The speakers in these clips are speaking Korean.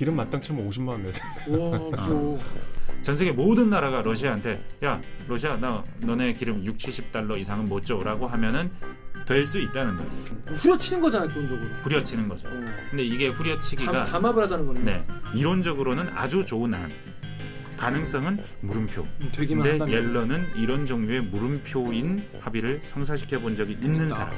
기름 만땅 치면 50만 원 내세요. 와, 그죠. 전 세계 모든 나라가 러시아한테 야 러시아 나 너네 기름 6, 70달러 이상은 못 줘라고 하면은 될 수 있다는 거예요. 후려치는 거잖아, 기본적으로. 후려치는 거죠. 어. 근데 이게 후려치기가 담, 담합을 하자는 거네. 네 이론적으로는 아주 좋은 안. 가능성은 물음표. 음, 되기만 근데 한다면. 옐런은 이런 종류의 물음표인 합의를 형사시켜 본 적이 있는 사람.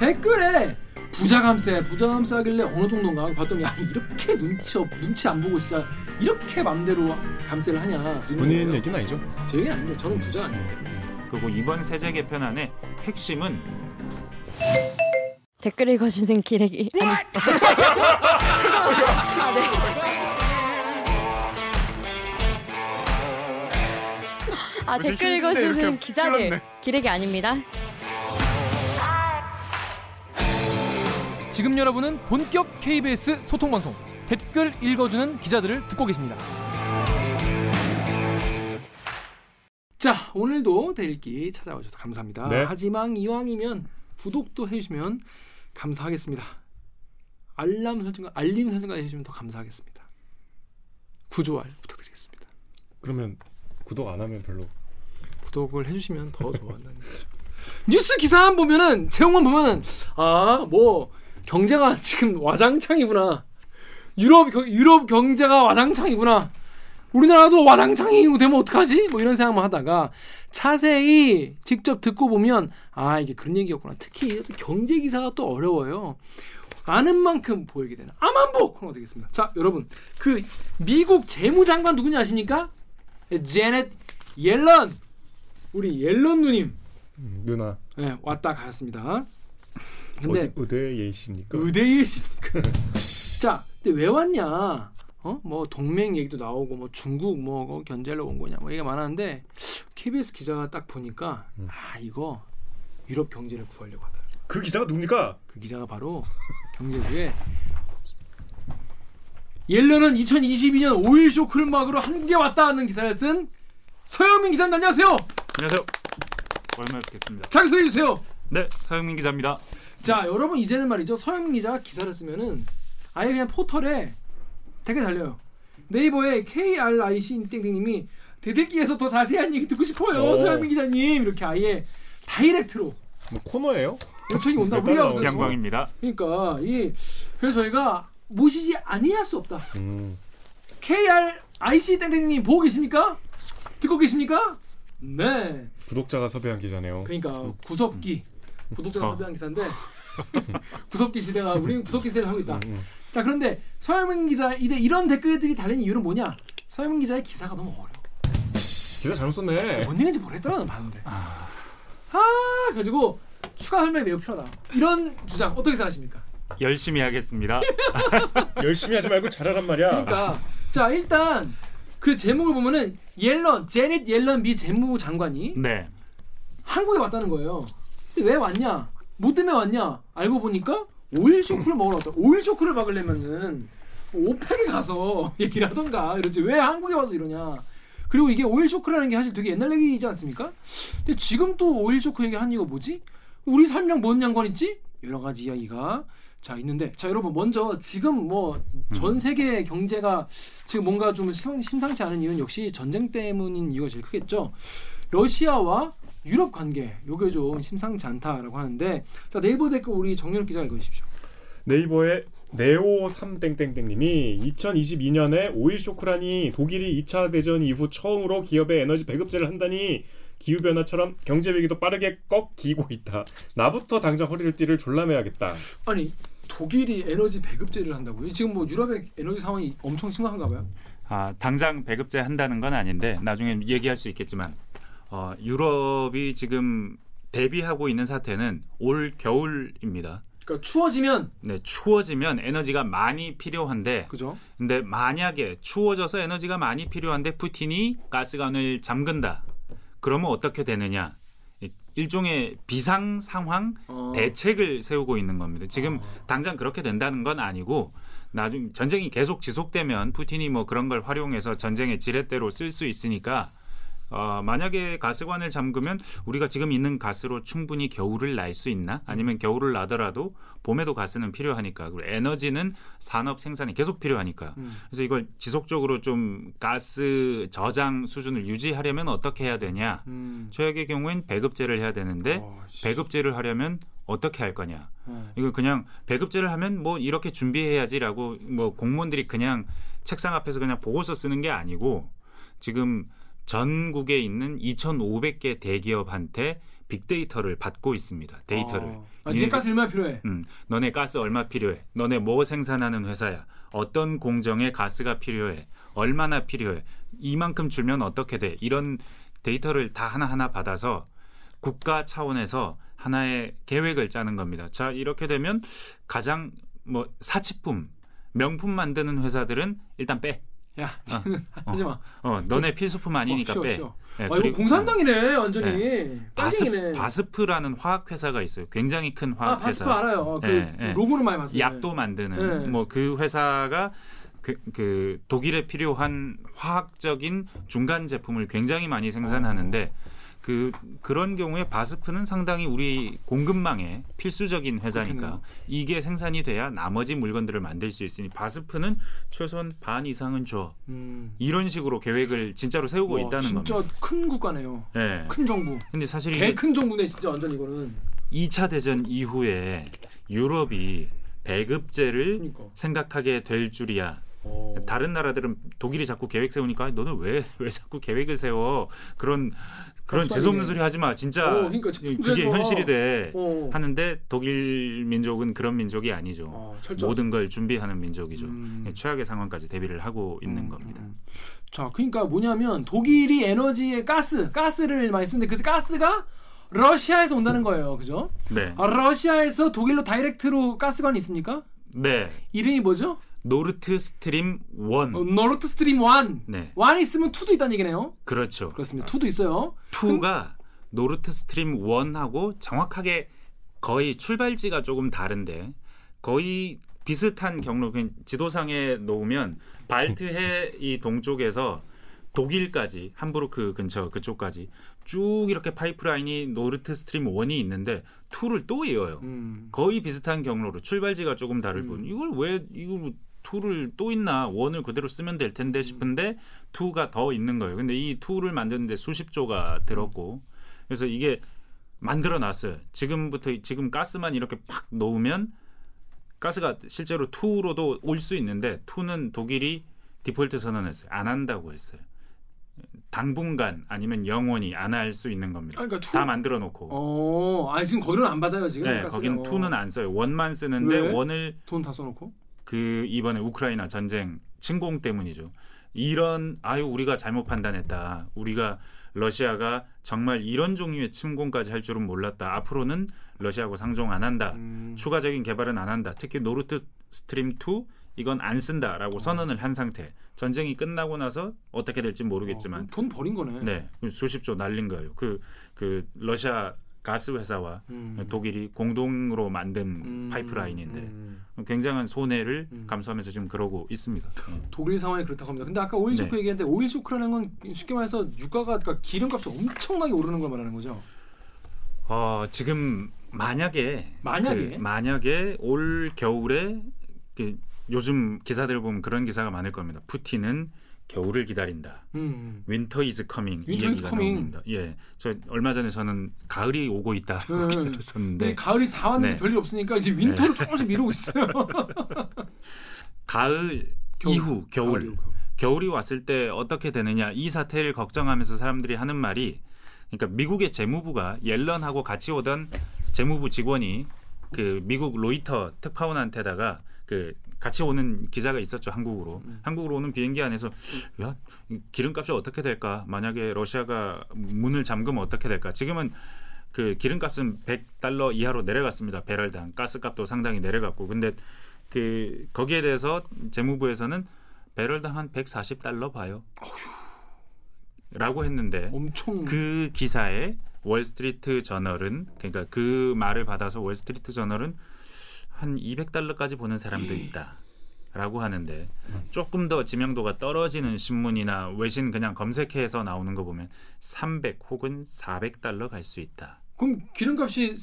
댓글에 부자 감세, 부자 감세하길래 어느 정도인가 봤더니 아니 이렇게 눈치 없, 눈치 안 보고 진짜 이렇게 맘대로 감세를 하냐. 본인 거예요. 얘기는 아니죠? 제 얘기는 아닌데 저는 부자 아니에요. 그리고 이번 세제 개편안의 핵심은 댓글 읽어주는 기레기 아니 아, 네. 아 댓글 읽어주는 기자들. 기레기 아닙니다. 지금 여러분은 본격 KBS 소통 방송 댓글 읽어주는 기자들을 듣고 계십니다. 자 오늘도 대일기 찾아오셔서 감사합니다. 네. 하지만 이왕이면 구독도 해주시면 감사하겠습니다. 알람 설정과 알림 설정까지 해주시면 더 감사하겠습니다. 구조알 부탁드리겠습니다. 그러면 구독 안 하면 별로. 구독을 해주시면 더 좋아한다는 거죠. 뉴스 기사만 보면은 제목만 보면은 아뭐 경제가 지금 와장창이구나. 유럽 겨- 유럽 경제가 와장창이구나. 우리나라도 와장창이 되면 어떡하지? 뭐 이런 생각만 하다가 자세히 직접 듣고 보면 아 이게 그런 얘기였구나. 특히 또 경제 기사가 또 어려워요. 아는 만큼 보이게 되는 아만보 코너가 되겠습니다. 자 여러분 그 미국 재무장관 누군지 아십니까? 제넷 옐런 우리 옐런 누님 음, 누나. 네, 왔다 가셨습니다. 근데 어디 의대 예시입니까? 의대이십니까? 자, 근데 왜 왔냐? 어? 뭐 동맹 얘기도 나오고 뭐 중국 뭐 어, 견제하러 온 거냐 뭐 얘기가 많았는데 KBS 기자가 딱 보니까 음. 아 이거 유럽 경제를 구하려고 하다. 그 기자가 누굽니까? 그 기자가 바로 경제부에 옐런은 2022년 오일 쇼크를 막으로 한국에 왔다 하는 기사를 쓴 서영민 기자님 안녕하세요. 안녕하세요. 얼마 뵙겠습니다. 자기 소개해 주세요. 네, 서영민 기자입니다. 자 여러분 이제는 말이죠 서영민 기자가 기사를 쓰면은 아예 그냥 포털에 댓글 달려요 네이버에 KRIC 땡땡님이 대대기에서 더 자세한 얘기 듣고 싶어요 오. 서영민 기자님 이렇게 아예 다이렉트로 뭐 코너예요? 요청이 온다 우리가. 무슨 양광입니다. 그러니까 이 그래서 저희가 모시지 아니할 수 없다 음. KRIC 땡땡님 보고 계십니까 듣고 계십니까 네 구독자가 섭외한 기자네요. 그러니까 구섭기 구독자가 어. 섭외한 기사인데 구섭기 시대가 우리는 구섭기 시대를 하고 있다. 음, 음. 자 그런데 서영민 기자 이제 이런 댓글들이 달리는 이유는 뭐냐? 서영민 기자의 기사가 너무 어려워. 기자 잘못 썼네. 뭔 얘기인지 모르겠더라 는 봤는데. 아 가지고 추가 설명이 매우 필요하다. 이런 주장 어떻게 생각하십니까? 열심히 하겠습니다. 열심히 하지 말고 잘하란 말이야. 그러니까 자 일단 그 제목을 보면은 옐런 제넷 옐런 미 재무부 장관이 네. 한국에 왔다는 거예요. 근데 왜 왔냐? 뭐 때문에 왔냐? 알고 보니까 오일 쇼크를 먹으러 왔다. 오일 쇼크를 막으려면은 뭐 오펙에 가서 얘기를 하던가 이러지 왜 한국에 와서 이러냐? 그리고 이게 오일 쇼크라는 게 사실 되게 옛날 얘기이지 않습니까? 근데 지금 또 오일 쇼크 얘기하는 이유가 뭐지? 우리 삶이랑 뭔 연관 있지? 여러 가지 이야기가 자 있는데 자 여러분 먼저 지금 뭐 전 세계 경제가 지금 뭔가 좀 심- 심상치 않은 이유는 역시 전쟁 때문인 이유가 제일 크겠죠. 러시아와 유럽 관계 요게 좀 심상치 않다라고 하는데 자 네이버 댓글 우리 정렬 기자 읽어주십시오. 네이버에 네오 3땡땡땡님이 2022년에 오일 쇼크라니 독일이 2차 대전 이후 처음으로 기업에 에너지 배급제를 한다니 기후 변화처럼 경제 위기도 빠르게 꺾이고 있다. 나부터 당장 허리를 띠를 졸라매야겠다. 아니 독일이 에너지 배급제를 한다고요? 지금 뭐 유럽의 에너지 상황이 엄청 심각한가 봐요. 아, 당장 배급제 한다는 건 아닌데 나중에 얘기할 수 있겠지만 어, 유럽이 지금 대비하고 있는 사태는 올 겨울입니다. 그러니까 추워지면 네, 추워지면 에너지가 많이 필요한데 그죠? 근데 만약에 추워져서 에너지가 많이 필요한데 푸틴이 가스관을 잠근다. 그러면 어떻게 되느냐? 이- 일종의 비상 상황 어. 대책을 세우고 있는 겁니다. 지금 당장 그렇게 된다는 건 아니고 나중 전쟁이 계속 지속되면 푸틴이 뭐 그런 걸 활용해서 전쟁의 지렛대로 쓸 수 있으니까 어, 만약에 가스관을 잠그면 우리가 지금 있는 가스로 충분히 겨울을 날 수 있나? 아니면 겨울을 나더라도 봄에도 가스는 필요하니까 그리고 에너지는 산업 생산이 계속 필요하니까 음. 그래서 이걸 지속적으로 좀 가스 저장 수준을 유지하려면 어떻게 해야 되냐? 음. 최악의 경우엔 배급제를 해야 되는데 어, 씨. 배급제를 하려면 어떻게 할 거냐? 어. 이거 그냥 배급제를 하면 뭐 이렇게 준비해야지라고 뭐 공무원들이 그냥 책상 앞에서 그냥 보고서 쓰는 게 아니고 지금 전국에 있는 2,500개 대기업한테 빅데이터를 받고 있습니다. 데이터를. 어. 아, 이제 가스 얼마 필요해? 음, 너네 가스 얼마 필요해? 너네 뭐 생산하는 회사야? 어떤 공정에 가스가 필요해? 얼마나 필요해? 이만큼 줄면 어떻게 돼? 이런 데이터를 다 하나하나 받아서 국가 차원에서 하나의 계획을 짜는 겁니다. 자, 이렇게 되면 가장 뭐 사치품, 명품 만드는 회사들은 일단 빼. 야, 하지 마. 어, 너네 필수품 아니니까 어, 쉬어, 빼. 쉬어. 예, 아, 이거 그리고- 공산당이네, 완전히. 바스, 빨갱이네. 바스프라는 화학 회사가 있어요. 굉장히 큰 아, 화학 바스프. 알아요. 어, 그 예, 예. 로고는 많이 봤어요. 약도 만드는 네. 뭐그 회사가 그, 그 독일에 필요한 화학적인 중간 제품을 굉장히 많이 생산하는데 그 그런 경우에 바스프는 상당히 우리 공급망에 필수적인 회사니까 그렇겠네요. 이게 생산이 돼야 나머지 물건들을 만들 수 있으니 바스프는 최소한 반 이상은 줘 음. 이런 식으로 계획을 진짜로 세우고 와, 있다는 진짜 겁니다. 큰 국가네요. 네. 큰 정부. 근데 사실 개 큰 정부네, 진짜 완전 이거는. 2차 대전 이후에 유럽이 배급제를 그러니까. 생각하게 될 줄이야. 어. 다른 나라들은 독일이 자꾸 계획 세우니까 너는 왜 왜 자꾸 계획을 세워 그런 그런 갑자기. 재수 없는 소리 하지 마 진짜 어, 그러니까 그게. 현실이 돼 어. 하는데 독일 민족은 그런 민족이 아니죠 어. 모든 걸 준비하는 민족이죠 음. 최악의 상황까지 대비를 하고 있는 음, 겁니다 음. 자, 그러니까 뭐냐면 독일이 에너지에 가스, 가스를 많이 쓰는데 그 가스가 러시아에서 온다는 거예요. 그죠? 네, 아, 러시아에서 독일로 direct로 가스관이 있습니까? 네 이름이 뭐죠? 노르트 스트림 1 어, 노르트 스트림 1. 네 1 있으면 2도 있다는 얘기네요. 그렇죠 그렇습니다. 2도 있어요. 2가 노르트 스트림 1하고 정확하게 거의 출발지가 조금 다른데 거의 비슷한 경로 지도상에 놓으면 발트해 이 동쪽에서 독일까지 함부르크 근처 그쪽까지 쭉 이렇게 파이프라인이 노르트 스트림 1이 있는데 2를 또 이어요. 음. 거의 비슷한 경로로 출발지가 조금 다를 음. 뿐 이걸 왜 이걸 2를 또 잇나 one을 그대로 쓰면 될 텐데 싶은데 2가 더 있는 거예요. 근데 이 2를 만드는데 수십 조가 들었고 그래서 이게 만들어 놨어요. 지금부터 지금 가스만 이렇게 팍 놓으면 가스가 실제로 2로도 올 수 있는데 2는 독일이 디폴트 선언했어요. 안 한다고 했어요. 당분간 아니면 영원히 안 할 수 있는 겁니다. 아, 그러니까 two- 다 만들어 놓고. 어, 아 지금 거기는 안 받아요 지금. 네. 거긴 어. two는 안 써요. one만 쓰는데 왜? one을 돈 다 써놓고. 그 이번에 우크라이나 전쟁 침공 때문이죠. 이런 아유 우리가 잘못 판단했다. 우리가 러시아가 정말 이런 종류의 침공까지 할 줄은 몰랐다. 앞으로는 러시아하고 상종 안 한다. 음. 추가적인 개발은 안 한다. 특히 노르트 스트림 2 이건 안 어. 쓴다라고 선언을 한 상태. 전쟁이 끝나고 나서 어떻게 될지 모르겠지만 어, 돈 버린 거네. 네 수십조 날린 거예요. 그 그 러시아 가스 회사와 음. 독일이 공동으로 만든 음, 파이프라인인데 음. 굉장한 손해를 음. 감수하면서 지금 그러고 있습니다. 네. 독일 상황이 그렇다고 합니다. 근데 아까 오일 쇼크 네. 얘기했는데 오일 쇼크라는 건 쉽게 말해서 유가가 그러니까 기름값이 엄청나게 오르는 걸 말하는 거죠. 어, 지금 만약에 만약에? 그 만약에 올 겨울에 그 요즘 기사들 보면 그런 기사가 많을 겁니다. 푸틴은 겨울을 기다린다. 음. Winter is coming 이 Winter is coming. 나옵니다. 예, 저 얼마 전에 저는 가을이 오고 있다 음. 기사를 근데 썼는데 가을이 다 왔는데 네. 별일 없으니까 이제 winter로 조금씩 미루고 있어요. 가을 겨울. 이후 겨울 가을 이후. 겨울이 왔을 때 어떻게 되느냐 이 사태를 걱정하면서 사람들이 하는 말이 그러니까 미국의 재무부가 옐런하고 같이 오던 재무부 직원이 그 미국 로이터 특파원한테다가 그 같이 오는 기자가 있었죠 한국으로. 한국으로 오는 비행기 안에서 야 기름값이 어떻게 될까? 만약에 러시아가 문을 잠그면 어떻게 될까? 지금은 그 기름값은 100달러 이하로 내려갔습니다 배럴당. 가스값도 상당히 내려갔고. 근데 그 거기에 대해서 재무부에서는 배럴당 한 140달러 봐요. 라고 했는데 엄청 그 기사에 월스트리트 저널은 그러니까 그 말을 받아서 월스트리트 저널은 한 200달러까지 보는 사람도 있다. 라고 하는데 조금 더 지명도가 떨어지는 신문이나 외신 그냥 검색해서 나오는 거 보면 300 혹은 400달러 갈 수 있다. 그럼 기름값이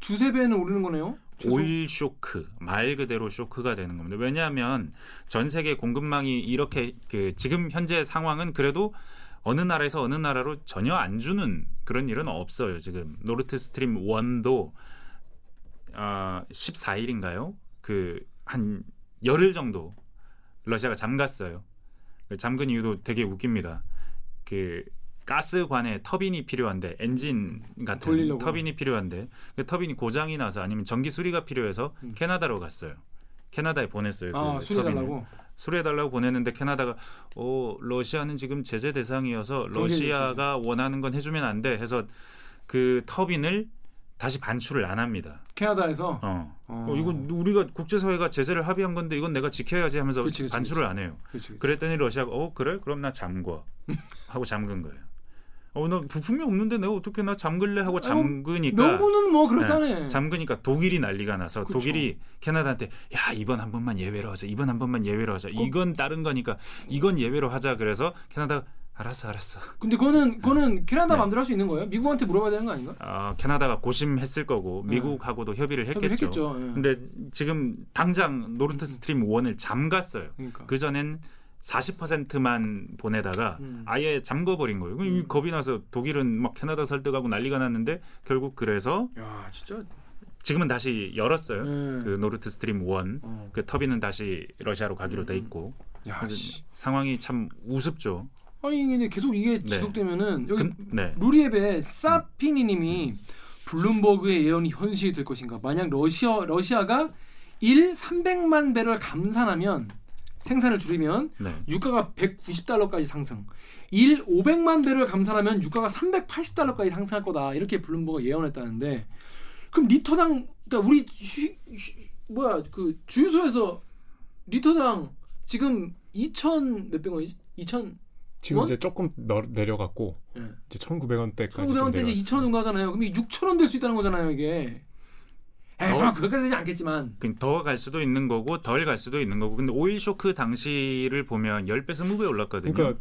두세 배는 오르는 거네요. 최소? 오일 쇼크 말 그대로 쇼크가 되는 겁니다. 왜냐하면 전 세계 공급망이 이렇게 그 지금 현재 상황은 그래도 어느 나라에서 어느 나라로 전혀 안 주는 그런 일은 없어요. 지금 노르트 스트림 1도 아 14일인가요? 그 한 열흘 정도 러시아가 잠갔어요. 그 잠근 이유도 되게 웃깁니다. 그 가스관에 터빈이 필요한데 엔진 같은 돌리려고. 터빈이 필요한데 그 터빈이 고장이 나서 아니면 전기 수리가 필요해서 음. 캐나다로 갔어요. 캐나다에 보냈어요. 그아 수리해달라고. 수리해달라고 보냈는데 캐나다가 어 러시아는 지금 제재 대상이어서 러시아가 원하는 건 해주면 안 돼 해서 그 터빈을 다시 반출을 안 합니다. 캐나다에서. 어. 어. 어, 이건 우리가 국제사회가 제재를 합의한 건데 이건 내가 지켜야지 하면서 그치, 그치, 반출을 안 해요. 그랬더니 러시아가 어 그래 그럼 나 잠궈 하고 잠근 거예요. 어나 부품이 없는데 내가 어떻게 나 잠글래 하고 잠그니까 명분은 뭐 그럴싸네. 잠그니까 독일이 난리가 나서 그쵸. 독일이 캐나다한테 야 이번 한 번만 예외로 하자 이번 한 번만 예외로 하자 이건 다른 거니까 이건 예외로 하자 그래서 캐나다가 알았어 알았어 근데 그거는 그거는 캐나다 네. 마음대로 할 수 있는 거예요? 미국한테 물어봐야 되는 거 아닌가? 어, 캐나다가 고심했을 거고 미국하고도 협의를 네. 협의를 했겠죠. 했겠죠. 예. 근데 지금 당장 노르트 스트림 1을 잠갔어요. 그러니까. 그 전엔 40%만 보내다가 음. 아예 잠궈버린 거예요. 이 겁이 나서 독일은 막 캐나다 설득하고 난리가 났는데 결국 그래서 야 진짜. 지금은 다시 열었어요. 예. 그 노르트 스트림 1. 어. 그 터빈은 다시 러시아로 가기로 돼 있고 야. 상황이 참 우습죠. 아니 근데 계속 이게 네. 지속되면은 여기 근- 네. 루리앱의 사피니님이 블룸버그의 예언이 현실이 될 것인가? 만약 러시아 러시아가 1 300만 배럴 감산하면 생산을 줄이면 네. 유가가 190달러까지 상승. 1 500만 배럴 감산하면 유가가 380달러까지 상승할 거다. 이렇게 블룸버그가 예언했다는데 그럼 리터당 그러니까 우리 휴, 휴, 뭐야 그 주유소에서 리터당 지금 2천 몇백 원이지? 2천 지금 원? 이제 조금 너, 내려갔고 예. 이제 1,900원대까지 1,900원대 이제 2,000원 가잖아요. 그럼 이게 6,000원 될 수 있다는 거잖아요, 이게. 에이, 어? 설마 그것까지 되지 않겠지만. 더 갈 수도 있는 거고 덜 갈 수도 있는 거고 근데 오일 쇼크 당시를 보면 10배 20배 올랐거든요. 그러니까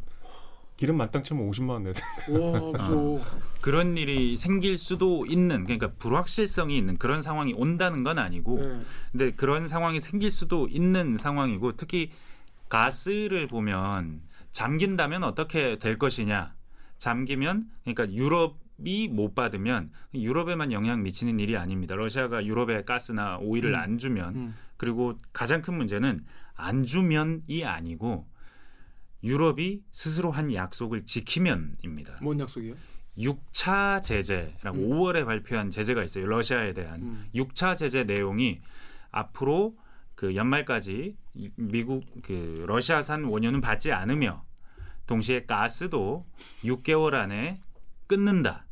기름 만땅 치면 50만 원 와, 그죠. 그런 일이 생길 수도 있는 그러니까 불확실성이 있는 그런 상황이 온다는 건 아니고 네. 근데 그런 상황이 생길 수도 있는 상황이고 특히 가스를 보면 잠긴다면 어떻게 될 것이냐 잠기면 그러니까 유럽 이 못 받으면 유럽에만 영향 미치는 일이 아닙니다 러시아가 유럽에 가스나 오일을 음. 안 주면 음. 그리고 가장 큰 문제는 안 주면이 아니고 유럽이 스스로 한 약속을 지키면입니다. 뭔 약속이요? 6차 제재라고 음. 5월에 발표한 제재가 있어요. 러시아에 대한 음. 6차 제재 내용이 앞으로 그 연말까지 이- 미국 그 러시아산 원유는 받지 않으며 동시에 가스도 6개월 안에 끊는다.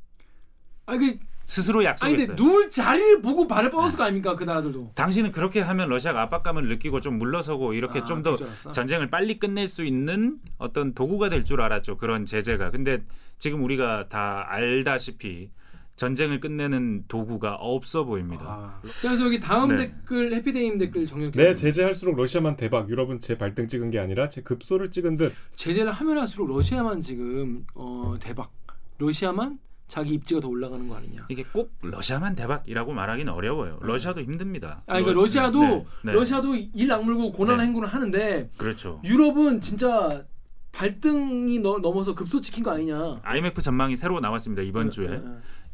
아니, 그, 스스로 아니 약속했어요. 근데 누울 자리를 보고 발을 뻗었을 거 아닙니까, 그 나라들도. 당신은 그렇게 하면 러시아가 압박감을 느끼고 좀 물러서고 이렇게 아, 좀더 그줄 알았어? 전쟁을 빨리 끝낼 수 있는 어떤 도구가 될 줄 알았죠. 그런 제재가. 근데 지금 우리가 다 알다시피 전쟁을 끝내는 도구가 없어 보입니다. 아. 자, 그래서 여기 다음 네. 댓글, 해피데이님 댓글 정리할게요. 내 네, 제재할수록 러시아만 대박 유럽은 제 발등 찍은 게 아니라 제 급소를 찍은 듯 제재를 하면 할수록 러시아만 지금, 어, 대박. 러시아만 자기 입지가 더 올라가는 거 아니냐. 이게 꼭 러시아만 대박이라고 말하기는 어려워요. 러시아도 힘듭니다. 아, 그러니까 러- 러시아도, 네, 네. 러시아도 일 악물고 고난 네. 행군을 하는데, 그렇죠. 유럽은 진짜 발등이 너, 넘어서 급소 찍힌 거 아니냐. IMF 전망이 새로 나왔습니다. 이번 네, 주에 네, 네.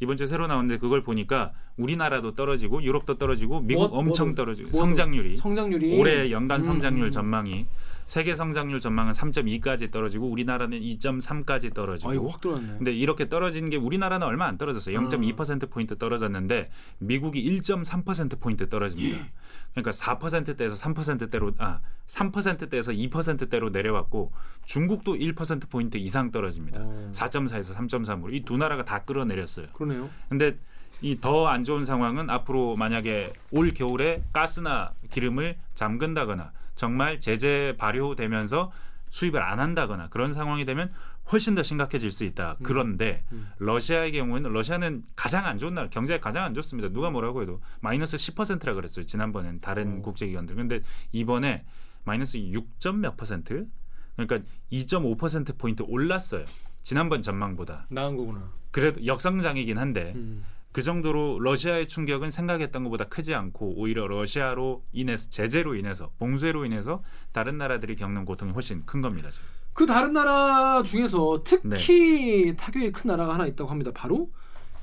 이번 주에 새로 나왔는데 그걸 보니까 우리나라도 떨어지고 유럽도 떨어지고 미국 뭐- 엄청 뭐도- 떨어지고 뭐도- 성장률이 성장률이 올해 연간 음, 성장률 음. 전망이 세계 성장률 전망은 3.2까지 떨어지고 우리나라는 2.3까지 떨어지고 아 이거 확 들어왔네. 근데 이렇게 떨어진 게 우리나라는 얼마 안 떨어졌어요. 0.2% 포인트 떨어졌는데 미국이 1.3% 포인트 떨어집니다. 그러니까 4%대에서 3%대로 아 3%대에서 2%대로 내려왔고 중국도 1% 포인트 이상 떨어집니다. 어. 4.4에서 3.3으로 이 두 나라가 다 끌어내렸어요. 그러네요. 근데 이 더 안 좋은 상황은 앞으로 만약에 올 겨울에 가스나 기름을 잠근다거나 정말 제재 발효되면서 수입을 안 한다거나 그런 상황이 되면 훨씬 더 심각해질 수 있다. 그런데 음. 러시아의 경우에는 러시아는 가장 안 좋은 나라, 경제가 가장 안 좋습니다. 누가 뭐라고 해도 마이너스 10%라 그랬어요. 지난번엔 다른 어. 국제기관들. 근데 이번에 마이너스 6점 몇 퍼센트? 그러니까 2.5% 포인트 올랐어요. 지난번 전망보다. 나은 거구나. 그래도 역성장이긴 한데 음. 그 정도로 러시아의 충격은 생각했던 것보다 크지 않고 오히려 러시아로 인해서 제재로 인해서 봉쇄로 인해서 다른 나라들이 겪는 고통이 훨씬 큰 겁니다. 지금. 그 다른 나라 중에서 특히 타격이 큰 나라가 하나 있다고 합니다. 바로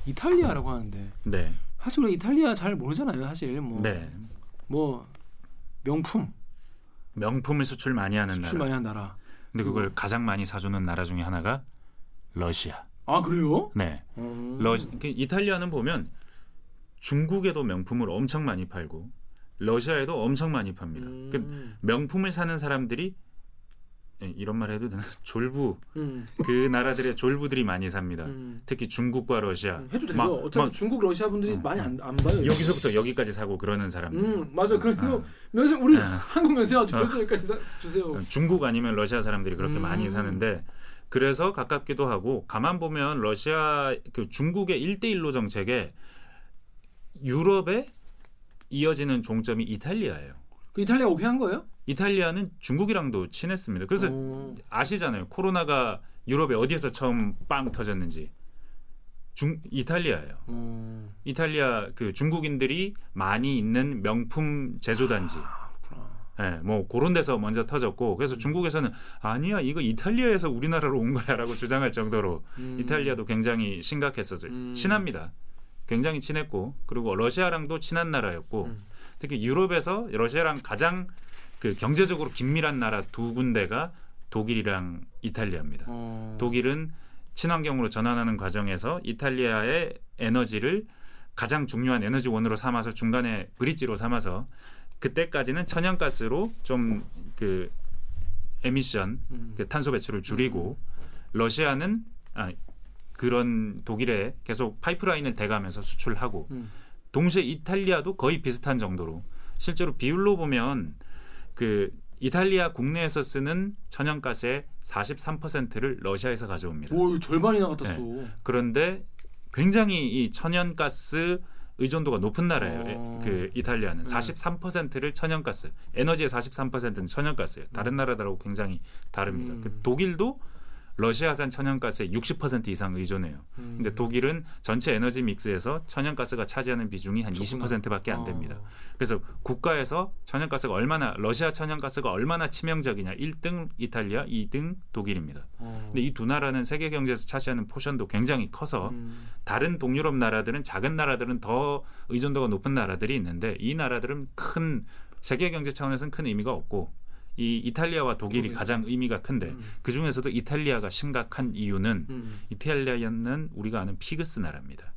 이탈리아라고 하는데 네. 사실 우리 이탈리아 잘 모르잖아요. 사실 뭐, 네. 뭐 명품 명품을 수출 많이 하는 수출 나라. 많이 한 나라. 근데 그걸 가장 많이 사주는 나라 중에 하나가 러시아. 아 그래요? 네. 음. 러그 이탈리아는 보면 중국에도 명품을 엄청 많이 팔고 러시아에도 엄청 많이 팝니다. 음. 그 명품을 사는 사람들이 예, 이런 말 해도 되나? 졸부 음. 그 나라들의 졸부들이 많이 삽니다. 음. 특히 중국과 러시아. 음, 해도 되죠. 막- 어차피 막 중국 러시아 분들이 어, 많이 어. 안, 안 봐요. 여기서부터 여기까지 사고 그러는 사람들. 음 맞아. 그리고 어. 면세 우리 어. 한국 면세와 어. 면세까지 사- 주세요. 중국 아니면 러시아 사람들이 그렇게 음. 많이 사는데 그래서 가깝기도 하고 가만 보면 러시아 그 중국의 1대1로 정책에 유럽에 이어지는 종점이 이탈리아예요. 그 이탈리아 오케이 한 거예요? 이탈리아는 중국이랑도 친했습니다. 그래서 어. 아시잖아요. 코로나가 유럽에 어디에서 처음 빵 터졌는지. 중 이탈리아예요. 어. 이탈리아 그 중국인들이 많이 있는 명품 제조 단지. 아, 그렇구나. 예, 뭐 그런 데서 먼저 터졌고 그래서 중국에서는 아니야 이거 이탈리아에서 우리나라로 온 거야라고 주장할 정도로 음. 이탈리아도 굉장히 심각했었어요. 음. 친합니다. 굉장히 친했고 그리고 러시아랑도 친한 나라였고 음. 특히 유럽에서 러시아랑 가장 그 경제적으로 긴밀한 나라 두 군데가 독일이랑 이탈리아입니다. 어. 독일은 친환경으로 전환하는 과정에서 이탈리아의 에너지를 가장 중요한 에너지원으로 삼아서 중간에 브릿지로 삼아서 그때까지는 천연가스로 좀 그 에미션 음. 그 탄소 배출을 줄이고 러시아는 아, 그런 독일에 계속 파이프라인을 대가면서 수출하고 음. 동시에 이탈리아도 거의 비슷한 정도로 실제로 비율로 보면 그 이탈리아 국내에서 쓰는 천연가스의 43%를 러시아에서 가져옵니다. 오 절반이나 갖다 써. 그런데 굉장히 이 천연가스 의존도가 높은 나라예요. 어. 그 이탈리아는 네. 43%를 천연가스, 에너지의 43%는 천연가스예요. 다른 나라들하고 굉장히 다릅니다. 음. 그 독일도 러시아산 천연가스의 60% 이상 의존해요. 음. 근데 독일은 전체 에너지 믹스에서 천연가스가 차지하는 비중이 한 좋구나. 20%밖에 안 됩니다. 어. 그래서 국가에서 천연가스가 얼마나 러시아 천연가스가 얼마나 치명적이냐 1등 이탈리아, 2등 독일입니다. 어. 근데 이 두 나라는 세계 경제에서 차지하는 포션도 굉장히 커서 음. 다른 동유럽 나라들은 작은 나라들은 더 의존도가 높은 나라들이 있는데 이 나라들은 큰 세계 경제 차원에서는 큰 의미가 없고 이 이탈리아와 독일이 독일. 가장 의미가 큰데 음. 그 중에서도 이탈리아가 심각한 이유는 음. 이탈리아는 우리가 아는 피그스 나라입니다.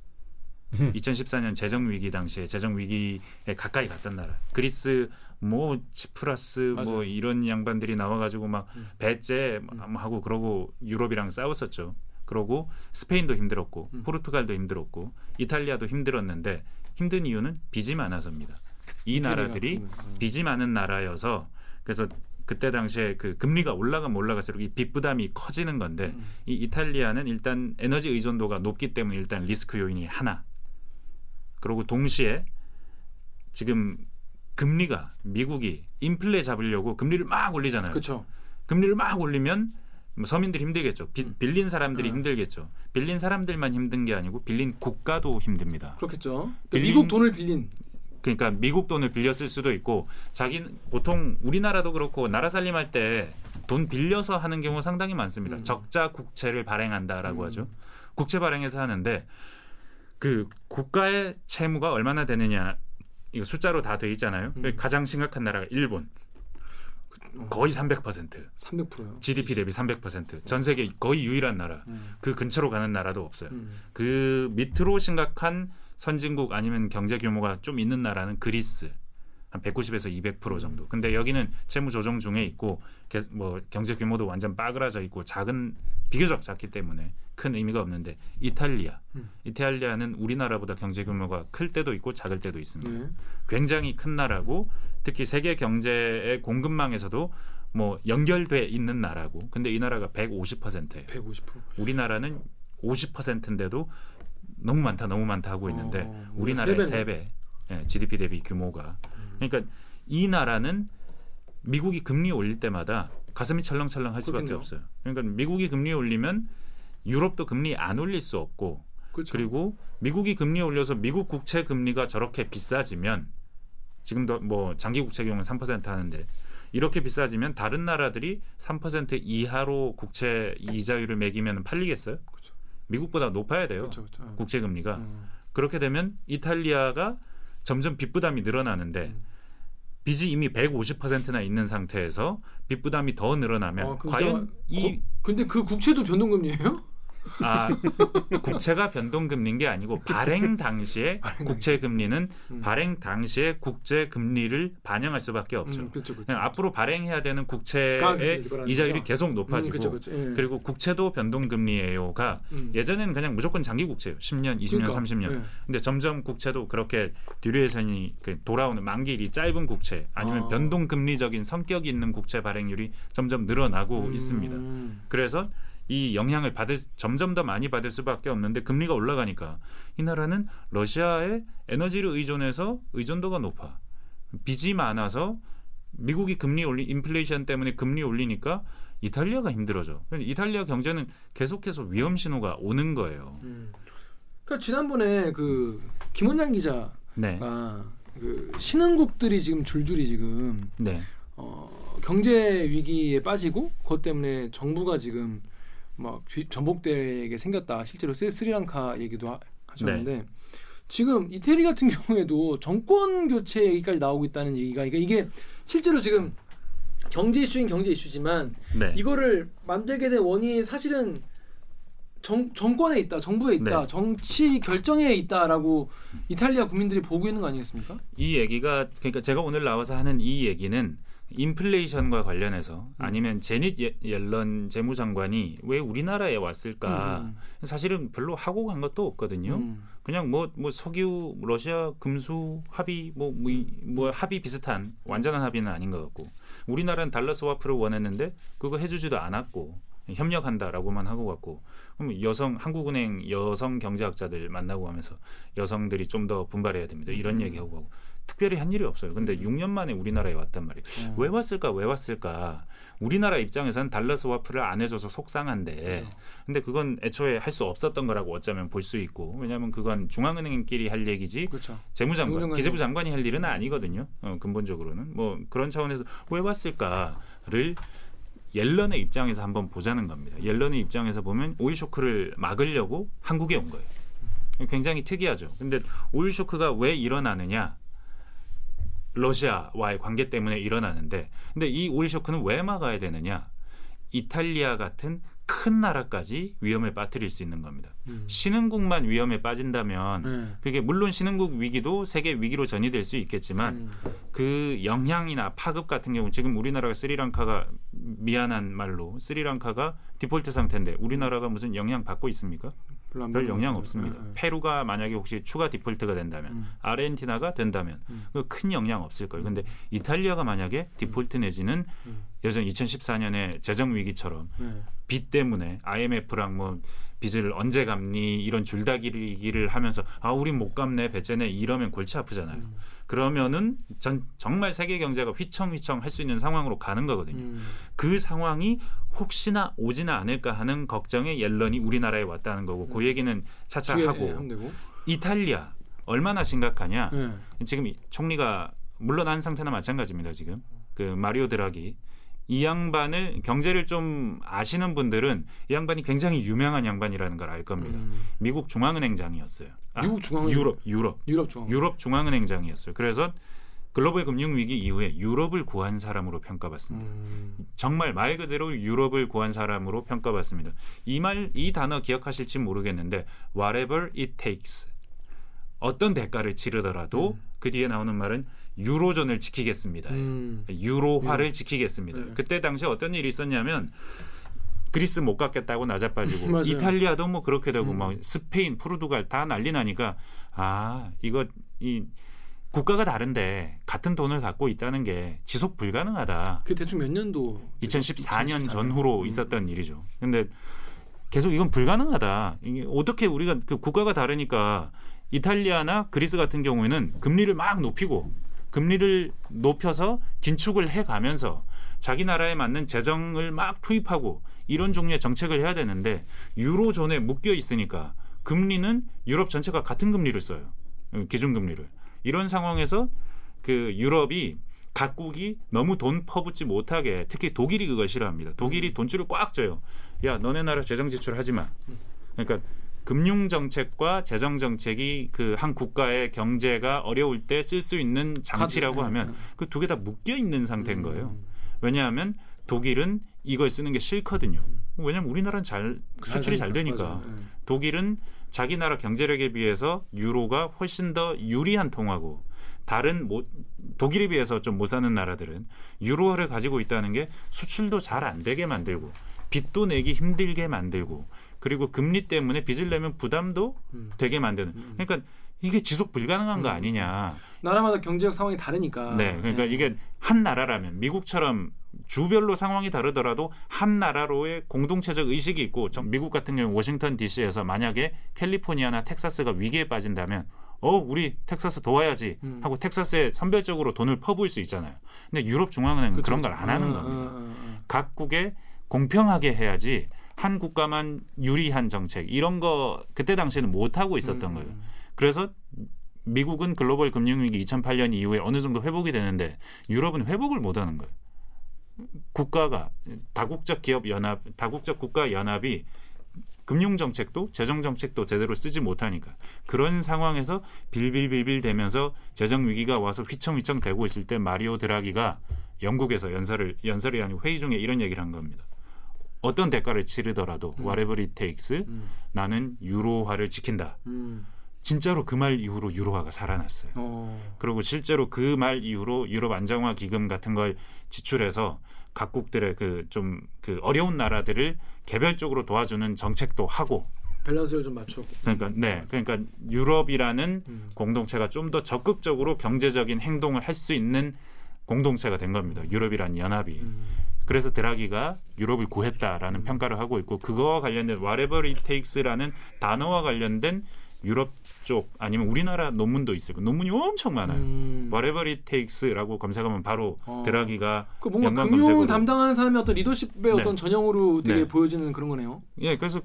2014년 재정 위기 당시에 재정 위기에 가까이 갔던 나라. 그리스 뭐 치프라스 맞아요. 뭐 이런 양반들이 나와가지고 막 음. 배째 뭐 하고 그러고 유럽이랑 싸웠었죠. 그러고 스페인도 힘들었고 음. 포르투갈도 힘들었고 이탈리아도 힘들었는데 힘든 이유는 빚이 많아서입니다. 이 나라들이 음. 빚이 많은 나라여서 그래서 그때 당시에 그 금리가 올라가면 올라갈수록 이 빚 부담이 커지는 건데 음. 이 이탈리아는 일단 에너지 의존도가 높기 때문에 일단 리스크 요인이 하나. 그리고 동시에 지금 금리가 미국이 인플레 잡으려고 금리를 막 올리잖아요. 그렇죠. 금리를 막 올리면 뭐 서민들이 힘들겠죠. 비- 음. 빌린 사람들이 음. 힘들겠죠. 빌린 사람들만 힘든 게 아니고 빌린 국가도 힘듭니다. 그렇겠죠. 그러니까 빌린- 미국 돈을 빌린. 그러니까 미국 돈을 빌렸을 수도 있고 자기 보통 우리나라도 그렇고 나라 살림할 때 돈 빌려서 하는 경우 상당히 많습니다. 음. 적자 국채를 발행한다라고 음. 하죠. 국채 발행해서 하는데 그 국가의 채무가 얼마나 되느냐 이거 숫자로 다 돼 있잖아요. 음. 가장 심각한 나라가 일본 어, 거의 300% 300%요. GDP 대비 300%전 세계 거의 유일한 나라 음. 그 근처로 가는 나라도 없어요. 음. 그 밑으로 심각한 선진국 아니면 경제 규모가 좀 있는 나라는 그리스 한 190에서 200% 정도. 근데 여기는 채무 조정 중에 있고 게- 뭐 경제 규모도 완전 빠그라져 있고 작은 비교적 작기 때문에 큰 의미가 없는데 이탈리아. 음. 이탈리아는 우리나라보다 경제 규모가 클 때도 있고 작을 때도 있습니다. 네. 굉장히 큰 나라고 특히 세계 경제의 공급망에서도 뭐 연결돼 있는 나라고. 근데 이 나라가 150%예요. 150%. 우리나라는 50%인데도 너무 많다 너무 많다 하고 있는데 어, 우리나라의 세세 배, 예, GDP 대비 규모가 그러니까 이 나라는 미국이 금리 올릴 때마다 가슴이 철렁철렁 할 수밖에 그렇겠네요. 없어요. 그러니까 미국이 금리 올리면 유럽도 금리 안 올릴 수 없고 그렇죠. 그리고 미국이 금리 올려서 미국 국채 금리가 저렇게 비싸지면 지금도 뭐 장기 국채 경우는 3% 하는데 이렇게 비싸지면 다른 나라들이 3% 이하로 국채 이자율을 매기면 팔리겠어요? 그렇죠. 미국보다 높아야 돼요. 그렇죠, 그렇죠. 국채 금리가. 음. 그렇게 되면 이탈리아가 점점 빚 부담이 늘어나는데 음. 빚이 이미 150%나 있는 상태에서 빚 부담이 더 늘어나면 아, 과연 저- 이 근데 그 국채도 변동금리예요? 아, 국채가 변동 금리인 게 아니고 발행 당시에 국채 금리는 음. 발행 당시에 국채 금리를 반영할 수밖에 없죠. 음, 그렇죠, 그렇죠. 그냥 앞으로 발행해야 되는 국채의 이자율이. 계속 음, 높아지고. 예. 그리고 국채도 변동 금리예요가 음. 예전에는 그냥 무조건 장기 국채예요. 10년, 20년, 그러니까, 30년. 예. 근데 점점 국채도 그렇게 duration이 그 돌아오는 만기일이 짧은 국채 아니면 아. 변동 금리적인 성격이 있는 국채 발행률이 점점 늘어나고 음. 있습니다. 그래서 이 영향을 받을 점점 더 많이 받을 수밖에 없는데 금리가 올라가니까 이 나라는 러시아의 에너지를 의존해서 의존도가 높아 빚이 많아서 미국이 금리 올리 인플레이션 때문에 금리 올리니까 이탈리아가 힘들어져. 이탈리아 경제는 계속해서 위험 신호가 오는 거예요. 음. 그러니까 지난번에 그 김원장 기자가 네, 그 신흥국들이 지금 줄줄이 지금 네, 어, 경제 위기에 빠지고 그것 때문에 정부가 지금 막 뒤- 전복되게 생겼다. 실제로 스, 스리랑카 얘기도 하, 하셨는데 네. 지금 이태리 같은 경우에도 정권 교체 얘기까지 나오고 있다는 얘기가 그러니까 이게 실제로 지금 경제 이슈인 경제 이슈지만 네. 이거를 만들게 된 원인이 사실은 정, 정권에 있다, 정부에 있다, 네. 정치 결정에 있다라고 이탈리아 국민들이 보고 있는 거 아니겠습니까? 이 얘기가 그러니까 제가 오늘 나와서 하는 이 얘기는 인플레이션과 관련해서 아니면 제닛 예- 옐런 재무장관이 왜 우리나라에 왔을까? 음. 사실은 별로 하고 간 것도 없거든요. 음. 그냥 뭐뭐 석유, 러시아 금수 합의 뭐, 뭐, 이- 뭐 합의 비슷한 완전한 합의는 아닌 것 같고 우리나라는 달러 스와프를 원했는데 그거 해주지도 않았고 협력한다라고만 하고 갔고 그럼 여성 한국은행 여성 경제학자들 만나고 하면서 여성들이 좀 더 분발해야 됩니다 이런 얘기하고 가고 특별히 한 일이 없어요. 근데 6년 만에 우리나라에 왔단 말이에요. 어. 왜 왔을까? 왜 왔을까? 우리나라 입장에서는 달러 스와프를 안 해줘서 속상한데, 근데 그건 애초에 할 수 없었던 거라고 어쩌면 볼 수 있고, 왜냐하면 그건 중앙은행끼리 할 얘기지 그렇죠. 재무장관, 기재부 장관이 할 일은 아니거든요. 어, 근본적으로는 뭐 그런 차원에서 왜 왔을까를 옐런의 입장에서 한번 보자는 겁니다. 옐런의 입장에서 보면 오일 쇼크를 막으려고 한국에 온 거예요. 굉장히 특이하죠. 근데 오일 쇼크가 왜 일어나느냐? 러시아와의 관계 때문에 일어나는데, 근데 이 오일 쇼크는 왜 막아야 되느냐? 이탈리아 같은 큰 나라까지 위험에 빠뜨릴 수 있는 겁니다. 음. 신흥국만 위험에 빠진다면 네. 그게 물론 신흥국 위기도 세계 위기로 전이될 수 있겠지만 음. 그 영향이나 파급 같은 경우 지금 우리나라가 스리랑카가 미안한 말로 스리랑카가 디폴트 상태인데 우리나라가 무슨 영향 받고 있습니까? 별 영향 것 없습니다. 네, 페루가 만약에 혹시 추가 디폴트가 된다면 음. 아르헨티나가 된다면 음. 그큰 영향 없을 거예요. 근데 이탈리아가 만약에 디폴트 내지는 음. 여전히 2014년에 재정 위기처럼 네. 빚 때문에 IMF랑 뭐 빚을 언제 갚니 이런 줄다리기를 하면서 아 우린 못 갚네 배째네 이러면 골치 아프잖아요. 음. 그러면은 전, 정말 세계 경제가 휘청휘청 할 수 있는 상황으로 가는 거거든요. 음. 그 상황이 혹시나 오지는 않을까 하는 걱정에 옐런이 우리나라에 왔다는 거고 그 얘기는 차차 뒤에, 예, 하고. 이탈리아 얼마나 심각하냐 네. 지금 이 총리가 물러난 상태나 마찬가지입니다. 지금 그 마리오 드라기 이 양반을 경제를 좀 아시는 분들은 이 양반이 굉장히 유명한 양반이라는 걸 알 겁니다. 음. 미국 중앙은행장이었어요. 아, 미국 중앙은행? 유럽 유럽 유럽 중앙. 유럽 중앙은행장이었어요. 그래서 글로벌 금융 위기 이후에 유럽을 구한 사람으로 평가받습니다. 음. 정말 말 그대로 유럽을 구한 사람으로 평가받습니다. 이 말, 이 단어 기억하실지 모르겠는데 whatever it takes 어떤 대가를 치르더라도 그 뒤에 나오는 말은 유로존을 지키겠습니다. 음. 유로화를 지키겠습니다. 네. 그때 당시에 어떤 일이 있었냐면 그리스 못 갖겠다고 나자빠지고 맞아요. 이탈리아도 뭐 그렇게 되고 음. 막 스페인, 포르투갈 다 난리 나니까 아 이거 이 국가가 다른데 같은 돈을 갖고 있다는 게 지속 불가능하다. 그 대충 몇 년도? 2014년 2014 전후로 음. 있었던 일이죠. 근데 계속 이건 불가능하다. 이게 어떻게 우리가 그 국가가 다르니까 이탈리아나 그리스 같은 경우에는 금리를 막 높이고 금리를 높여서 긴축을 해 가면서 자기 나라에 맞는 재정을 막 투입하고 이런 종류의 정책을 해야 되는데 유로존에 묶여 있으니까 금리는 유럽 전체가 같은 금리를 써요. 어, 기준금리를. 이런 상황에서 그 유럽이 각국이 너무 돈 퍼붓지 못하게 특히 독일이 그걸 싫어합니다. 독일이 돈줄을 꽉 줘요. 야, 너네 나라 재정 지출 하지 마. 그러니까 금융 정책과 재정 정책이 그 한 국가의 경제가 어려울 때 쓸 수 있는 장치라고 하면 네, 그두 개 다 묶여 있는 상태인 거예요. 음. 왜냐하면 독일은 이걸 쓰는 게 싫거든요. 왜냐하면 우리나라는 잘 수출이 잘 되니까. 네. 독일은 자기 나라 경제력에 비해서 유로가 훨씬 더 유리한 통화고 다른 뭐 독일에 비해서 좀 못 사는 나라들은 유로화를 가지고 있다는 게 수출도 잘 안 되게 만들고 빚도 내기 힘들게 만들고 그리고 금리 때문에 빚을 내면 부담도 음. 되게 만드는 그러니까 이게 지속 불가능한 거 아니냐. 나라마다 경제적 상황이 다르니까. 네, 그러니까 네. 이게 한 나라라면 미국처럼 주별로 상황이 다르더라도 한 나라로의 공동체적 의식이 있고 정- 미국 같은 경우 워싱턴 D.C.에서 만약에 캘리포니아나 텍사스가 위기에 빠진다면 어 우리 텍사스 도와야지 음. 하고 텍사스에 선별적으로 돈을 퍼부을 수 있잖아요. 근데 유럽 중앙은행은 그런 걸 안 하는 어, 겁니다. 어, 어, 어. 각국에 공평하게 해야지 한 국가만 유리한 정책 이런 거 그때 당시에는 못 하고 있었던 음, 거예요. 음. 그래서 미국은 글로벌 금융위기 2008년 이후에 어느 정도 회복이 되는데 유럽은 회복을 못 하는 거예요. 국가가 다국적 기업 연합, 다국적 국가 연합이 금융 정책도 재정 정책도 제대로 쓰지 못하니까 그런 상황에서 빌빌빌빌 대면서 재정 위기가 와서 휘청휘청 되고 있을 때 마리오 드라기가 영국에서 연설을 연설이 아니고 회의 중에 이런 얘기를 한 겁니다. 어떤 대가를 치르더라도 whatever it takes 음. 나는 유로화를 지킨다. 음. 진짜로 그 말 이후로 유로화가 살아났어요. 어. 그리고 실제로 그 말 이후로 유럽 안정화 기금 같은 걸 지출해서 각국들의 그좀그 어려운 나라들을 개별적으로 도와주는 정책도 하고 밸런스를 좀 맞추고. 그러니까 네 그러니까 유럽이라는 음. 공동체가 좀 더 적극적으로 경제적인 행동을 할 수 있는 공동체가 된 겁니다. 유럽이라는 연합이. 음. 그래서 드라기가 유럽을 구했다라는 평가를 하고 있고 그거와 관련된 whatever it takes라는 단어와 관련된 유럽 쪽 아니면 우리나라 논문도 있어요. 그 논문이 엄청 많아요. 음. whatever it takes라고 검색하면 바로 어. 드라기가 그 뭔가 금융 검색어로. 담당하는 사람의 어떤 리더십의 네. 어떤 전형으로 되게 네. 보여지는 그런 거네요. 예 그래서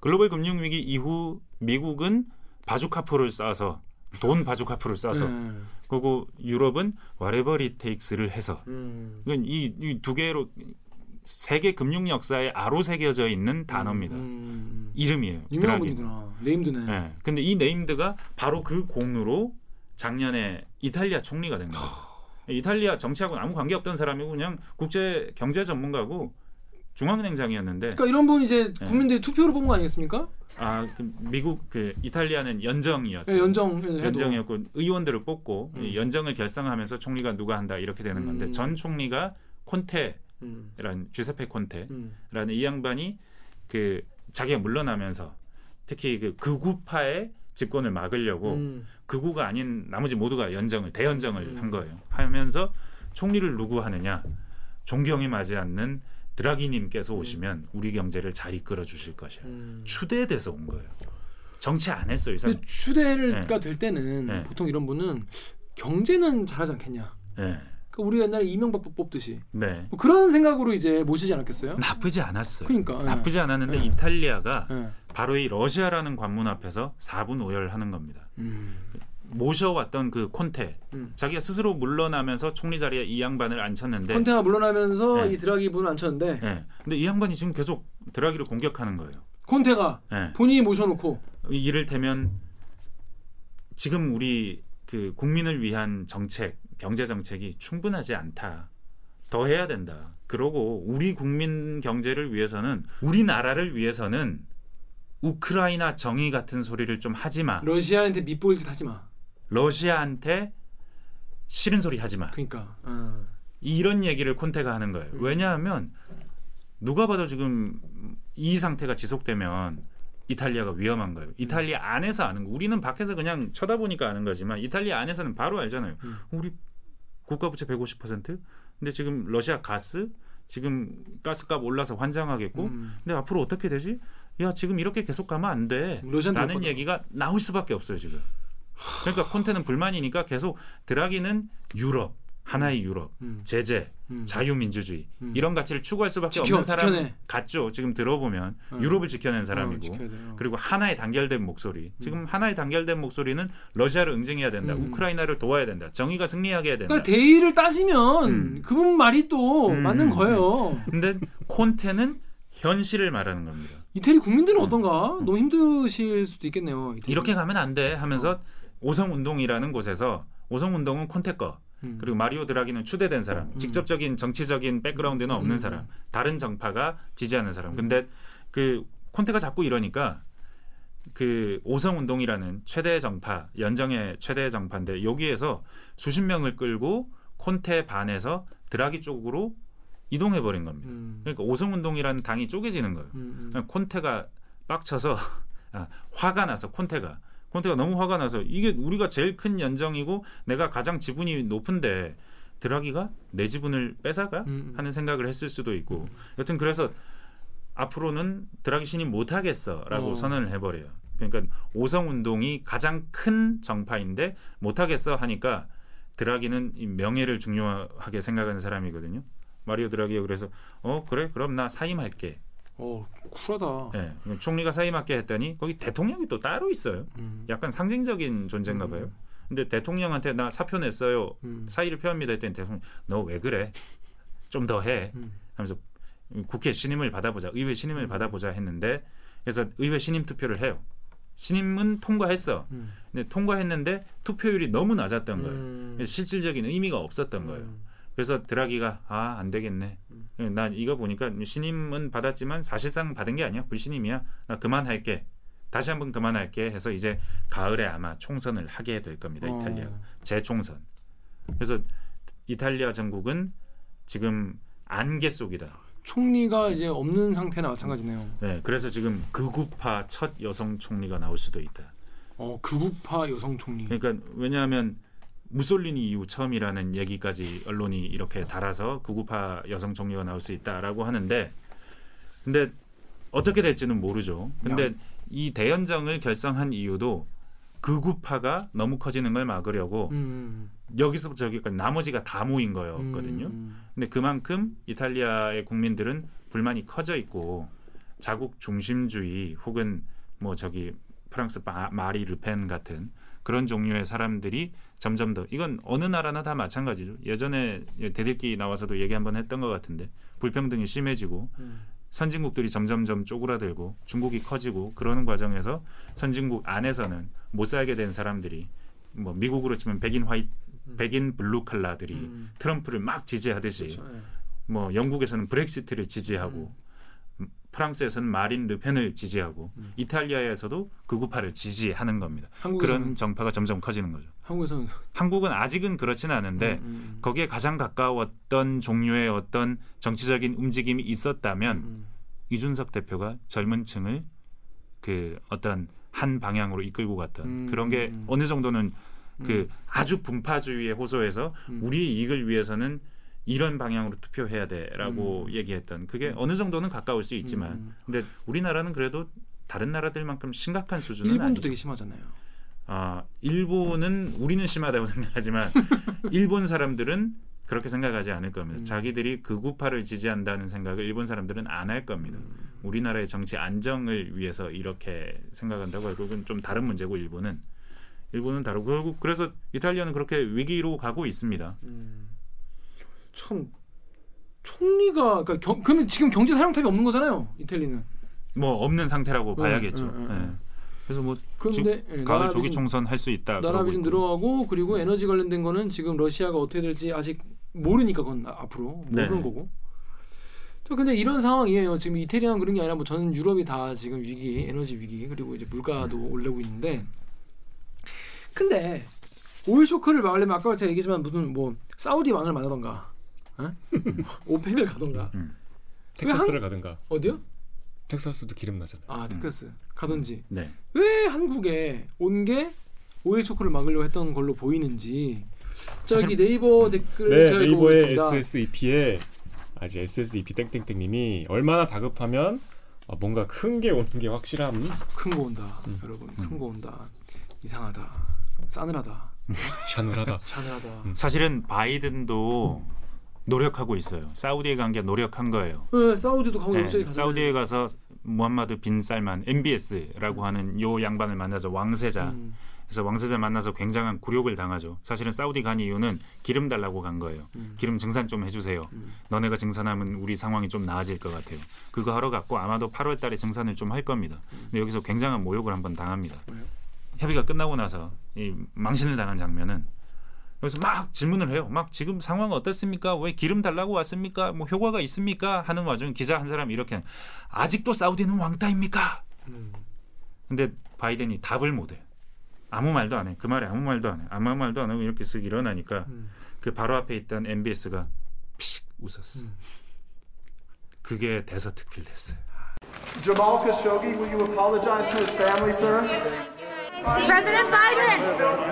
글로벌 금융 위기 이후 미국은 바주카프를 쏴서 돈 바주카프를 쏴서 네. 그리고 유럽은 whatever it takes를 해서 음. 이이 두 개로 세계 금융 역사에 아로 새겨져 있는 단어입니다. 음, 음. 이름이에요. 유명한. 분이구나. 네임드네. 예. 근데 이 네임드가 바로 그 공으로 작년에 이탈리아 총리가 된 거예요. 이탈리아 정치하고는 아무 관계 없던 사람이고 그냥 국제 경제 전문가고 중앙은행장이었는데 그러니까 이런 분 이제 네. 국민들이 투표로 뽑은 거 아니겠습니까? 아, 그 미국 그 이탈리아는 연정이었어요. 네, 연정 해도. 연정이었고 의원들을 뽑고 음. 이 연정을 결성하면서 총리가 누가 한다 이렇게 되는 건데 음. 전 총리가 콘테라는 음. 주세페 콘테라는 음. 이 양반이 그 자기가 물러나면서 특히 그 극우파의 집권을 막으려고 음. 극우가 아닌 나머지 모두가 연정을 대연정을 음. 한 거예요. 하면서 총리를 누구 하느냐 존경이 맞지 않는 드라기님께서 오시면 우리 경제를 잘 이끌어 주실 것이야. 음. 추대돼서 온 거예요. 정치 안 했어요 이 사람. 추대가 네. 될 때는 네. 보통 이런 분은 경제는 잘하지 않겠냐. 네. 그러니까 우리 옛날에 이명박 뽑듯이 네. 뭐 그런 생각으로 이제 모시지 않았겠어요? 나쁘지 않았어요. 그러니까 예. 나쁘지 않았는데 네. 이탈리아가 예. 바로 이 러시아라는 관문 앞에서 4분 오열하는 겁니다. 음. 모셔왔던 그 콘테 음. 자기가 스스로 물러나면서 총리 자리에 이 양반을 앉혔는데 컨테가 물러나면서 네. 이 드라기 분을 앉혔는데 예. 근데 이 양반이 지금 계속 드라기를 공격하는 거예요. 콘테가 예. 본인이 모셔놓고 이- 이를테면 지금 우리 그 국민을 위한 정책, 경제 정책이 충분하지 않다. 더 해야 된다. 그러고 우리 국민 경제를 위해서는 우리나라를 위해서는 우크라이나 정의 같은 소리를 좀 하지 마. 러시아한테 밑보일 짓 하지 마. 러시아한테 싫은 소리 하지 마. 그러니까 어. 이런 얘기를 콘테가 하는 거예요. 음. 왜냐하면 누가 봐도 지금 이 상태가 지속되면 이탈리아가 위험한 거예요. 이탈리아 안에서 아는 거. 우리는 밖에서 그냥 쳐다보니까 아는 거지만 이탈리아 안에서는 바로 알잖아요. 음. 우리 국가 부채 150%? 근데 지금 러시아 가스 지금 가스값 올라서 환장하겠고 음. 근데 앞으로 어떻게 되지? 야 지금 이렇게 계속 가면 안 돼. 러시아한테 라는. 얘기가 나올 수밖에 없어요 지금. 그러니까 콘테는 불만이니까 계속 드라기는 유럽 하나의 유럽 음. 제재 음. 자유민주주의 음. 이런 가치를 추구할 수밖에 지켜, 없는 사람 지켜내. 같죠. 지금 들어보면 어. 유럽을 지켜낸 어, 사람이고 돼요. 그리고 하나의 단결된 목소리. 지금 하나의 단결된 목소리는 러시아를 응징해야 된다. 음. 우크라이나를 도와야 된다. 정의가 승리하게 해야 된다. 그러니까 대의를 따지면 음. 그분 말이 또 음, 맞는 음, 거예요. 근데 콘테는 현실을 말하는 겁니다. 이태리 국민들은 어떤가? 너무 힘드실 수도 있겠네요. 이태리. 음. 이렇게 가면 안 돼 하면서 오성 운동이라는 곳에서 오성 운동은 콘테 거 음. 그리고 마리오 드라기는 추대된 사람, 직접적인 정치적인 백그라운드는 없는 음. 사람, 다른 정파가 지지하는 사람. 근데 그 콘테가 자꾸 이러니까 그 오성 운동이라는 최대 정파, 연정의 최대 정파인데 여기에서 수십 명을 끌고 콘테 반에서 드라기 쪽으로 이동해 버린 겁니다. 음. 그러니까 오성 운동이라는 당이 쪼개지는 거예요. 음, 음. 콘테가 빡쳐서 아, 화가 나서 콘테가 콘테가 너무 화가 나서 이게 우리가 제일 큰 연정이고 내가 가장 지분이 높은데 드라기가 내 지분을 뺏어가 음. 하는 생각을 했을 수도 있고 여튼 그래서 앞으로는 드라기 신임 못하겠어라고 어. 선언을 해버려요. 그러니까 오성 운동이 가장 큰 정파인데 못하겠어 하니까 드라기는 이 명예를 중요하게 생각하는 사람이거든요. 마리오 드라기가 그래서 어 그래 그럼 나 사임할게. 어, 쿨하다. 예, 총리가 사임할게 했더니 거기 대통령이 또 따로 있어요. 음. 약간 상징적인 존재인가 봐요. 근데 대통령한테 나 사표 냈어요. 음. 사의를 표합니다 했더니 대통령 너 왜 그래? 좀 더 해. 음. 하면서 국회 신임을 받아보자. 의회 신임을 받아보자 했는데 그래서 의회 신임 투표를 해요. 신임은 통과했어. 음. 근데 통과했는데 투표율이 너무 낮았던 거예요. 음. 실질적인 의미가 없었던 거예요. 음. 그래서 드라기가 아 안 되겠네. 나 이거 보니까 신임은 받았지만 사실상 받은 게 아니야 불신임이야. 나 그만할게. 다시 한번 그만할게 해서 이제 가을에 아마 총선을 하게 될 겁니다. 어. 이탈리아가 재총선. 그래서 이탈리아 정국은 지금 안개 속이다. 총리가 이제 없는 상태나 마찬가지네요. 네, 그래서 지금 극우파 첫 여성 총리가 나올 수도 있다. 어, 극우파 여성 총리. 그러니까 왜냐하면 무솔리니 이후 처음이라는 얘기까지 언론이 이렇게 달아서 극우파 여성 총리가 나올 수 있다라고 하는데 근데 어떻게 될지는 모르죠. 근데 이 대연정을 결성한 이유도 극우파가 너무 커지는 걸 막으려고 음. 여기서부터 저기까지 나머지가 다 모인 거였거든요. 음. 근데 그만큼 이탈리아의 국민들은 불만이 커져 있고 자국 중심주의 혹은 뭐 저기 프랑스 마, 마리 르펜 같은 그런 종류의 사람들이 점점 더 이건 어느 나라나 다 마찬가지죠. 예전에 대들기 나와서도 얘기 한번 했던 것 같은데 불평등이 심해지고 음. 선진국들이 점점점 쪼그라들고 중국이 커지고 그러는 과정에서 선진국 안에서는 못 살게 된 사람들이 뭐 미국으로 치면 백인 화이트 백인 블루 칼라들이 음. 트럼프를 막 지지하듯이 그렇죠. 예. 뭐 영국에서는 브렉시트를 지지하고 음, 프랑스에서는 마린 르펜을 지지하고 음. 이탈리아에서도 극우파를 지지하는 겁니다. 그런 정파가 점점 커지는 거죠. 한국에서는 한국은 아직은 그렇지는 않은데 음, 음, 거기에 가장 가까웠던 종류의 어떤 정치적인 움직임이 있었다면 음. 이준석 대표가 젊은 층을 그 어떤 한 방향으로 이끌고 갔던 음, 그런 게 음. 어느 정도는 그 아주 분파주의에 호소해서 음. 우리의 이익을 위해서는 이런 방향으로 투표해야 돼라고 얘기했던 그게 어느 정도는 가까울 수 있지만 음. 근데 우리나라는 그래도 다른 나라들만큼 심각한 수준은 일본도 아니죠. 되게 심하잖아요. 아 일본은 우리는 심하다고 생각하지만 일본 사람들은 그렇게 생각하지 않을 겁니다. 음. 자기들이 극우파를 지지한다는 생각을 일본 사람들은 안 할 겁니다. 음. 우리나라의 정치 안정을 위해서 이렇게 생각한다고 그건 좀 다른 문제고 일본은 일본은 다르고 결국 그래서 이탈리아는 그렇게 위기로 가고 있습니다. 음. 참 총리가 그러니까 경, 그러면 지금 경제 사령탑이 없는 거잖아요. 이태리는. 뭐 없는 상태라고 응, 봐야겠죠. 응, 응, 예. 응. 그래서 뭐 그런데 예, 가을 조기 총선 할 수 있다. 나라 그러고 빚은 있고. 늘어가고 그리고 에너지 관련된 거는 지금 러시아가 어떻게 될지 아직 모르니까 그건 앞으로 모르는 네. 거고. 저 근데 이런 상황이에요. 지금 이태리만 그런 게 아니라 뭐 전 유럽이 다 지금 위기, 에너지 위기 그리고 이제 물가도 올라오고 있는데. 근데 오일 쇼크를 막으려면 아까 제가 얘기했지만 무슨 뭐 사우디 왕을 만나던가, 어? 오펙을 가던가. 음. 텍사스를 가든가 어디요? 텍사스도 기름 나잖아요. 아 텍사스 가든지. 네. 왜 한국에 온 게 오일 쇼크를 막으려고 했던 걸로 보이는지 저기 사실- 네이버 댓글 네 제가 네이버의 읽어보겠습니다. SSEP에 아직 SSEP 땡땡땡님이 얼마나 다급하면 어, 뭔가 큰 게 오는 게 확실함. 큰 거 온다, 음. 여러분. 큰 거 온다. 이상하다. 싸늘하다. 샤늘하다. 싸늘하다. 사실은 바이든도 노력하고 있어요. 사우디에 간 게 노력한 거예요. 네, 사우디도 가고 네, 사우디에 가서 무함마드 빈 살만 MBS라고 하는 요 양반을 만나서 왕세자. 음, 그래서 왕세자 만나서 굉장한 굴욕을 당하죠. 사실은 사우디 간 이유는 기름 달라고 간 거예요. 음. 기름 증산 좀 해주세요. 너네가 증산하면 우리 상황이 좀 나아질 것 같아요. 그거 하러 갔고 아마도 8월 달에 증산을 좀 할 겁니다. 근데 여기서 굉장한 모욕을 한번 당합니다. 왜요? 협의가 끝나고 나서 이 망신을 당한 장면은 여기서 막 질문을 해요. 막 지금 상황 어떻습니까? 왜 기름 달라고 왔습니까? 뭐 효과가 있습니까? 하는 와중 기자 한 사람이 이렇게 아직도 사우디는 왕따입니까? 음. 근데 바이든이 답을 못 해. 아무 말도 안 해. 그 말에 아무 말도 안 해. 아무 말도 안 하고 이렇게 쓱 일어나니까 음. 그 바로 앞에 있던 MBS가 피식 웃었어. 음. 그게 대서특필 됐어요. Jamal Khashoggi, will you apologize to his family, sir? President Biden,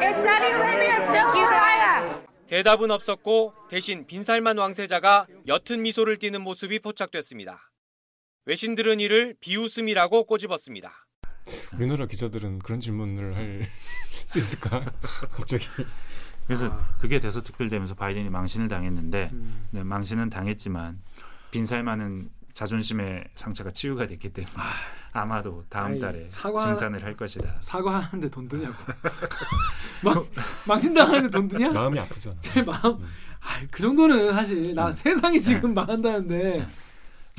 is Saudi Arabia still Uriah? 대답은 없었고 대신 빈살만 왕세자가 옅은 미소를 띠는 모습이 포착됐습니다. 외신들은 이를 비웃음이라고 꼬집었습니다. 우리나라 기자들은 그런 질문을 할 수 있을까? 갑자기. 그래서 아. 그게 대서특필되면서 바이든이 망신을 당했는데 음. 네, 망신은 당했지만 빈살만은 자존심의 상처가 치유가 됐기 때문에 아 마도 다음 아이, 달에 사과- 증산을 할 것이다. 사과하는데 돈 드냐고. 막 망신당하는데 돈 드냐? 마음이 아프잖아. 내 마음. 아, 그 정도는 사실 나 세상이 지금 망한다는데.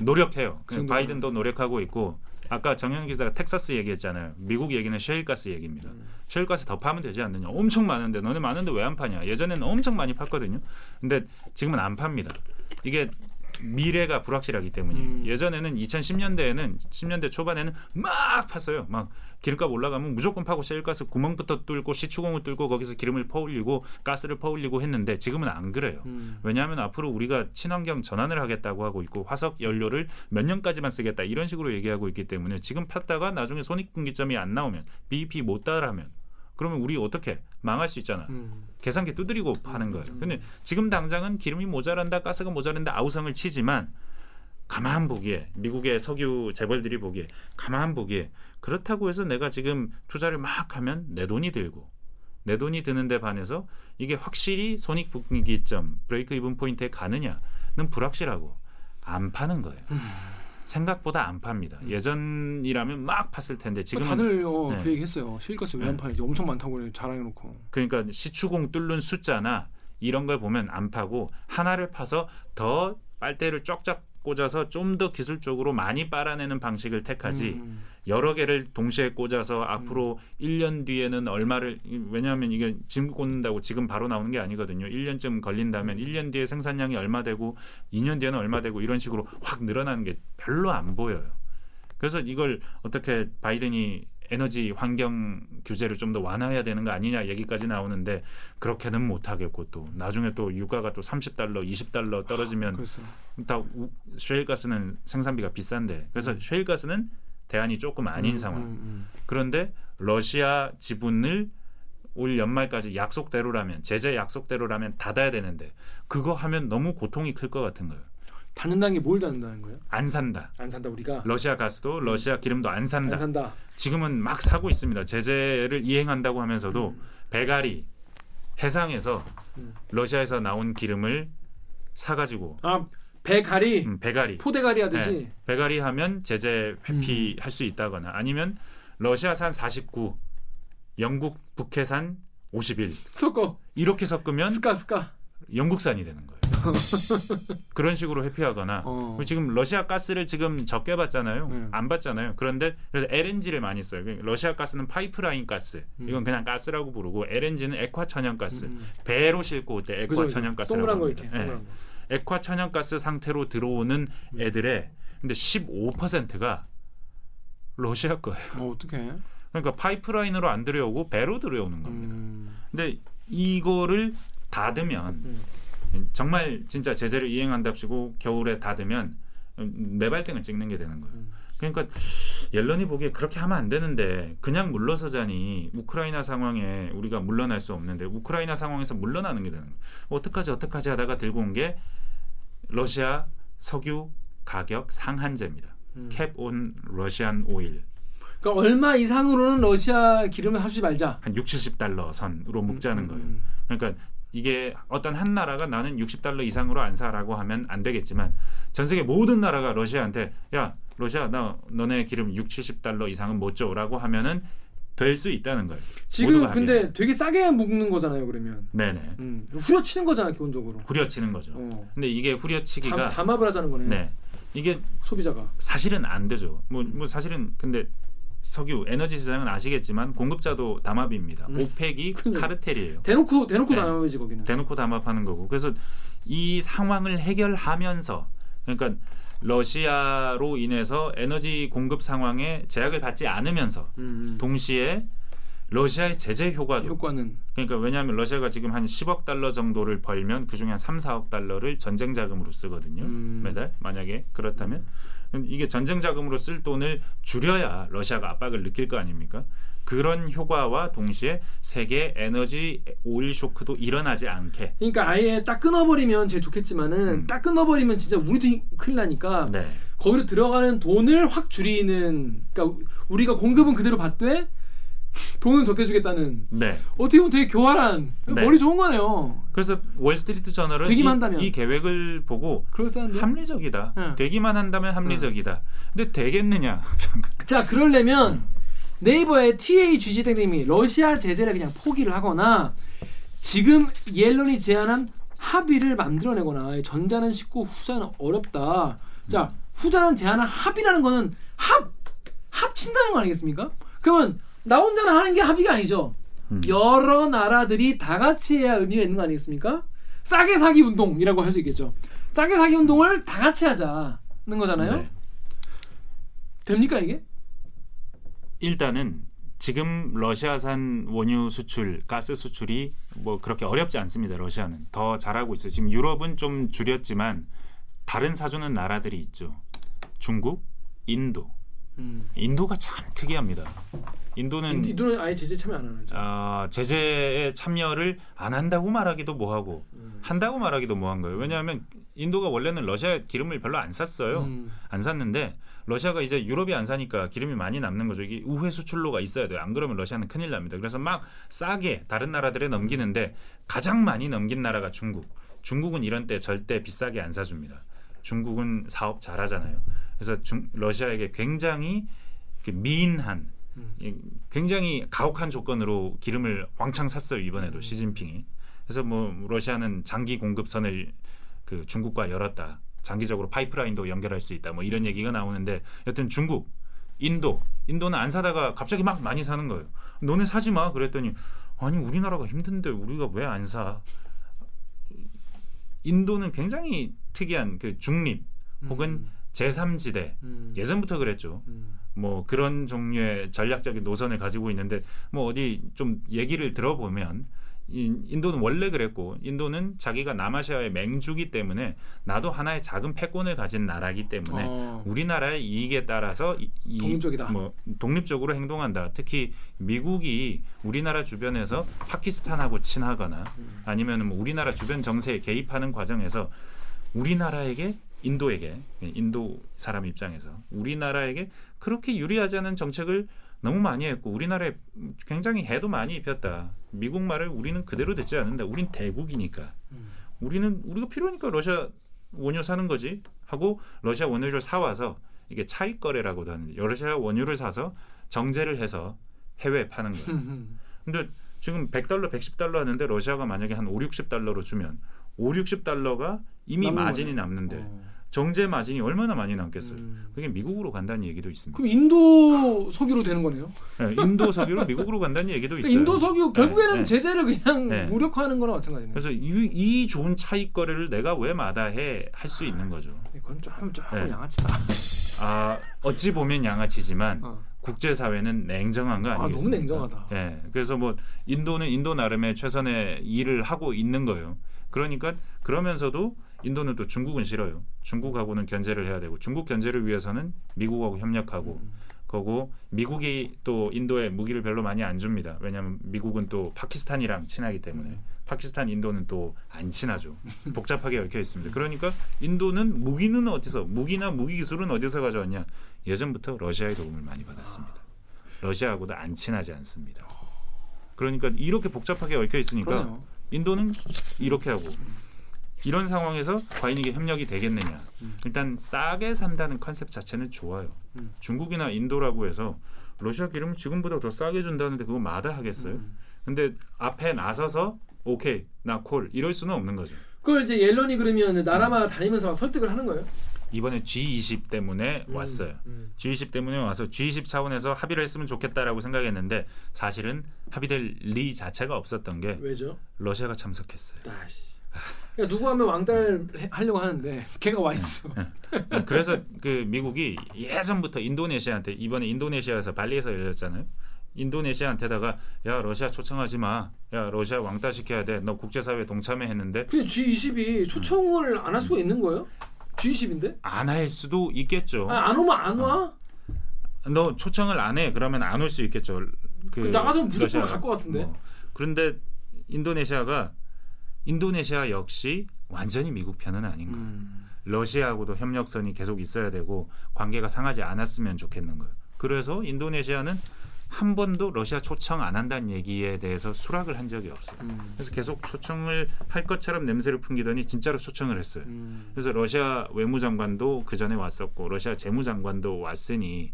노력해요. 그. 바이든도 노력하고 있고 아까 정현 기자가 텍사스 얘기했잖아요. 미국 얘기는 셰일가스 얘기입니다. 음. 셰일가스 더 파면 되지 않느냐. 엄청 많은데 너네 많은데 왜 안 파냐. 예전에는 엄청 많이 팠거든요. 근데 지금은 안 팝니다. 이게 미래가 불확실하기 때문이에요. 음. 예전에는 2010년대에는 10년대 초반에는 막 팠어요. 막 기름값 올라가면 무조건 파고 셰일가스 구멍부터 뚫고 시추공을 뚫고 거기서 기름을 퍼올리고 가스를 퍼올리고 했는데 지금은 안 그래요. 음. 왜냐하면 앞으로 우리가 친환경 전환을 하겠다고 하고 있고 화석 연료를 몇 년까지만 쓰겠다 이런 식으로 얘기하고 있기 때문에 지금 팠다가 나중에 손익분기점이 안 나오면 BEP 못 따라하면 그러면 우리 어떻게 망할 수 있잖아. 음. 계산기 두드리고 파는 거예요. 근데 지금 당장은 기름이 모자란다, 가스가 모자란다 아우성을 치지만 가만 보기에 미국의 석유 재벌들이 보기에 가만 보기에 그렇다고 해서 내가 지금 투자를 막 하면 내 돈이 들고 내 돈이 드는데 반해서 이게 확실히 손익분기점 브레이크 이븐 포인트에 가느냐는 불확실하고 안 파는 거예요. 생각보다 안 팝니다. 예전이라면 막 팠을 텐데 지금은 다들 어, 네. 그 얘기했어요. 실가스 왜안 파는지 엄청 많다고 자랑해놓고. 그러니까 시추공 뚫는 숫자나 이런 걸 보면 안 파고 하나를 파서 더 빨대를 쫙쫙 꽂아서 좀 더 기술적으로 많이 빨아내는 방식을 택하지 음. 여러 개를 동시에 꽂아서 앞으로 1년 뒤에는 얼마를 왜냐하면 이게 지금 꽂는다고 지금 바로 나오는 게 아니거든요. 1년쯤 걸린다면 1년 뒤에 생산량이 얼마 되고 2년 뒤에는 얼마 되고 이런 식으로 확 늘어나는 게 별로 안 보여요. 그래서 이걸 어떻게 바이든이 에너지 환경 규제를 좀 더 완화해야 되는 거 아니냐 얘기까지 나오는데 그렇게는 못 하겠고 또 나중에 또 유가가 또 30달러, 20달러 떨어지면 다 우- 셰일가스는 생산비가 비싼데 그래서 셰일가스는 대안이 조금 아닌 음, 상황. 음, 음. 그런데 러시아 지분을 올 연말까지 약속대로라면 제재 약속대로라면 닫아야 되는데 그거 하면 너무 고통이 클 것 같은 거예요. 닫는다는 게 뭘 닫는다는 거예요? 안 산다. 안 산다 우리가. 러시아 가스도 러시아 기름도 안 산다. 안 산다. 지금은 막 사고 있습니다. 제재를 이행한다고 하면서도 배가리 해상에서 음. 러시아에서 나온 기름을 사가지고 아 배가리, 음, 배가리 포대가리 하듯이. 네, 배가리 하면 제재 회피할 수 있다거나 아니면 러시아산 49, 영국 북해산 51 섞어. 이렇게 섞으면 스카 스카. 영국산이 되는 거예요. 그런 식으로 회피하거나 어. 지금 러시아 가스를 지금 적게 받잖아요. 네. 안 받잖아요. 그런데 그래서 LNG를 많이 써요. 그러니까 러시아 가스는 파이프라인 가스. 이건 그냥 가스라고 부르고 LNG는 액화 천연 가스. 음. 배로 싣고 올 때 액화 그죠, 그죠. 천연 가스라고 동그란 거. 이렇게. 거. 액화 천연가스 상태로 들어오는 음. 애들의 근데 15%가 러시아 거예요. 어 어떡해? 그러니까 파이프라인으로 안 들여오고 배로 들여오는 겁니다. 음. 근데 이거를 닫으면 음. 정말 진짜 제재를 이행한답시고 겨울에 닫으면 매발등을 찍는 게 되는 거예요. 음. 그러니까 옐런이 보기에 그렇게 하면 안 되는데 그냥 물러서자니 우크라이나 상황에 우리가 물러날 수 없는데 우크라이나 상황에서 물러나는 게 되는 거예요. 어떡하지 어떡하지 하다가 들고 온 게 러시아 석유 가격 상한제입니다. 음. 캡온 러시안 오일. 그러니까 얼마 이상으로는 러시아 기름을 사주지 말자. 한 6, 70달러 선으로 묶자는 음, 거예요. 음. 그러니까 이게 어떤 한 나라가 나는 60달러 이상으로 안 사라고 하면 안 되겠지만 전 세계 모든 나라가 러시아한테 야 러시아 나 너네 기름 6, 70달러 이상은 못 줘라고 하면은 될 수 있다는 거예요. 지금 근데 합의해요. 되게 싸게 묶는 거잖아요. 그러면 네네 음, 후려치는 거잖아 기본적으로. 후려치는 거죠. 어. 근데 이게 후려치기가 담, 담합을 하자는 거네. 네 이게 소비자가. 사실은 안 되죠. 뭐, 뭐 사실은 근데 석유 에너지 시장은 아시겠지만 공급자도 담합입니다. 음. 오펙이. 카르텔이에요. 대놓고 대놓고 네. 담합이지 거기는. 대놓고 담합하는 거고. 그래서 이 상황을 해결하면서 그러니까 러시아로 인해서 에너지 공급 상황에 제약을 받지 않으면서 음, 음. 동시에 러시아의 제재 효과도 효과는 그러니까 왜냐하면 러시아가 지금 한 10억 달러 정도를 벌면 그중에 한 3, 4억 달러를 전쟁 자금으로 쓰거든요. 음. 매달 만약에 그렇다면 이게 전쟁 자금으로 쓸 돈을 줄여야 러시아가 압박을 느낄 거 아닙니까? 그런 효과와 동시에 세계 에너지 오일 쇼크도 일어나지 않게 그러니까 아예 딱 끊어버리면 제일 좋겠지만은 음. 딱 끊어버리면 진짜 우리도 힘- 큰일 나니까 네. 거기로 들어가는 돈을 확 줄이는 그러니까 우리가 공급은 그대로 받되 돈은 적게 주겠다는 네. 어떻게 보면 되게 교활한 네. 머리 좋은 거네요. 그래서 월스트리트 저널은 이, 되기만 한다면. 이 계획을 보고 그럴싸한데. 합리적이다. 응. 되기만 한다면 합리적이다. 근데 되겠느냐? 자 그러려면 네이버의 TAGG 땡님이 러시아 제재를 그냥 포기를 하거나 지금 옐런이 제안한 합의를 만들어내거나 전자는 쉽고 후자는 어렵다. 자 후자는 제안한 합의라는 거는 합 합친다는 거 아니겠습니까? 그러면 나 혼자는 하는 게 합의가 아니죠. 음. 여러 나라들이 다 같이 해야 의미가 있는 거 아니겠습니까? 싸게 사기 운동이라고 할 수 있겠죠. 싸게 사기 운동을 다 같이 하자는 거잖아요. 네. 됩니까 이게? 일단은 지금 러시아산 원유 수출, 가스 수출이 뭐 그렇게 어렵지 않습니다. 러시아는 더 잘하고 있어요. 지금 유럽은 좀 줄였지만 다른 사주는 나라들이 있죠. 중국, 인도. 음. 인도가 참 특이합니다. 인도는 인도는 아예 제재 참여 안 하죠. 아, 제재에 참여를 안 한다고 말하기도 뭐하고 음. 한다고 말하기도 뭐한 거예요. 왜냐하면 인도가 원래는 러시아 기름을 별로 안 샀어요. 음. 안 샀는데 러시아가 이제 유럽이 안 사니까 기름이 많이 남는 거죠. 이게 우회 수출로가 있어야 돼요. 안 그러면 러시아는 큰일 납니다. 그래서 막 싸게 다른 나라들에 넘기는데 가장 많이 넘긴 나라가 중국. 중국은 이런 때 절대 비싸게 안 사줍니다. 중국은 사업 잘하잖아요. 그래서 중, 러시아에게 굉장히 그 미인한 음. 이 굉장히 가혹한 조건으로 기름을 왕창 샀어요 음. 이번에도 시진핑이. 그래서 뭐 러시아는 장기 공급선을 그 중국과 열었다. 장기적으로 파이프라인도 연결할 수 있다. 뭐 이런 얘기가 나오는데 여튼 중국, 인도, 인도는 안 사다가 갑자기 막 많이 사는 거예요. 너네 사지 마. 그랬더니 아니 우리나라가 힘든데 우리가 왜 안 사? 인도는 굉장히 특이한 그 중립 혹은 제3지대 음. 예전부터 그랬죠. 음. 뭐 그런 종류의 전략적인 노선을 가지고 있는데 뭐 어디 좀 얘기를 들어보면 인- 인도는 원래 그랬고 인도는 자기가 남아시아의 맹주기 때문에 나도 하나의 작은 패권을 가진 나라기 때문에 어. 우리나라의 이익에 따라서 이, 이- 독립적이다. 뭐 독립적으로 행동한다. 특히 미국이 우리나라 주변에서 파키스탄하고 친하거나 음. 아니면 뭐 우리나라 주변 정세에 개입하는 과정에서 우리나라에게 인도에게 인도 사람 입장에서 우리나라에게 그렇게 유리하지 않은 정책을 너무 많이 했고 우리나라에 굉장히 해도 많이 입혔다. 미국 말을 우리는 그대로 듣지 않는다. 우린 대국이니까. 음. 우리는 우리가 필요하니까 러시아 원유 사는 거지 하고 러시아 원유를 사 와서 이게 차익 거래라고도 하는데 러시아 원유를 사서 정제를 해서 해외에 파는 거예요. 음. 근데 지금 100달러, 110달러 하는데 러시아가 만약에 한 5, 60달러로 주면 5, 60달러가 이미 마진이. 남는데 어. 정제 마진이 얼마나 많이 남겠어요. 음. 그게 미국으로 간다는 얘기도 있습니다. 그럼 인도 석유로 되는 거네요. 네, 인도 석유로 미국으로 간다는 얘기도 있어요. 인도 석유 결국에는 네. 제재를 그냥 네. 무력화하는 거나 마찬가지네요. 그래서 이, 이 좋은 차익 거래를 내가 왜 마다해 할 수 있는 거죠. 이건 좀 조금 네. 양아치다. 아 어찌 보면 양아치지만 어. 국제 사회는 냉정한 거 아, 너무 아니겠습니까? 냉정하다. 예. 그래서 뭐 인도는 인도 나름의 최선의 일을 하고 있는 거예요. 그러니까 그러면서도 인도는 또 중국은 싫어요. 중국하고는 견제를 해야 되고 중국 견제를 위해서는 미국하고 협력하고 음. 거고 미국이 또 인도에 무기를 별로 많이 안 줍니다. 왜냐하면 미국은 또 파키스탄이랑 친하기 때문에 음. 파키스탄 인도는 또 안 친하죠. 복잡하게 얽혀 있습니다. 그러니까 인도는 무기는 어디서 무기나 무기 기술은 어디서 가져왔냐? 예전부터 러시아의 도움을 많이 받았습니다. 러시아하고도 안 친하지 않습니다. 그러니까 이렇게 복잡하게 얽혀 있으니까 그러네요. 인도는 이렇게 하고 이런 상황에서 과연 이게 협력이 되겠느냐? 일단 싸게 산다는 컨셉 자체는 좋아요. 음. 중국이나 인도라고 해서 러시아 기름 지금보다 더 싸게 준다는데 그거 마다하겠어요? 음. 근데 앞에 나서서 오케이 나 콜 이럴 수는 없는 거죠. 그걸 이제 옐런이 그러면 나라마다 다니면서 막 설득을 하는 거예요. 이번에 G20 때문에 음, 왔어요. 음. G20 때문에 와서 G20 차원에서 합의를 했으면 좋겠다라고 생각했는데 사실은 합의될 리 자체가 없었던 게 왜죠? 러시아가 참석했어요. 아씨. 그러니까 누구 하면 왕따를 해- 하려고 하는데 걔가 와 있어. 그래서 그 미국이 예전부터 인도네시아한테 이번에 인도네시아에서 발리에서 열렸잖아요. 인도네시아한테다가 야 러시아 초청하지 마. 야 러시아 왕따 시켜야 돼. 너 국제사회 동참해 했는데 근데 G20이 초청을 안 할 수가 있는 거예요? G20인데? 안 할 수도 있겠죠. 아, 안 오면 안 와? 너 초청을 안 해. 그러면 안 올 수 있겠죠. 그 그 나가서 무조건 러시아가. 갈것 같은데? 뭐. 그런데 인도네시아가 인도네시아 역시 완전히 미국 편은 아닌 거예요. 음. 러시아하고도 협력선이 계속 있어야 되고 관계가 상하지 않았으면 좋겠는 거예요. 그래서 인도네시아는 한 번도 러시아 초청 안 한다는 얘기에 대해서 수락을 한 적이 없어요. 음. 그래서 계속 초청을 할 것처럼 냄새를 풍기더니 진짜로 초청을 했어요. 음. 그래서 러시아 외무장관도 그 전에 왔었고 러시아 재무장관도 왔으니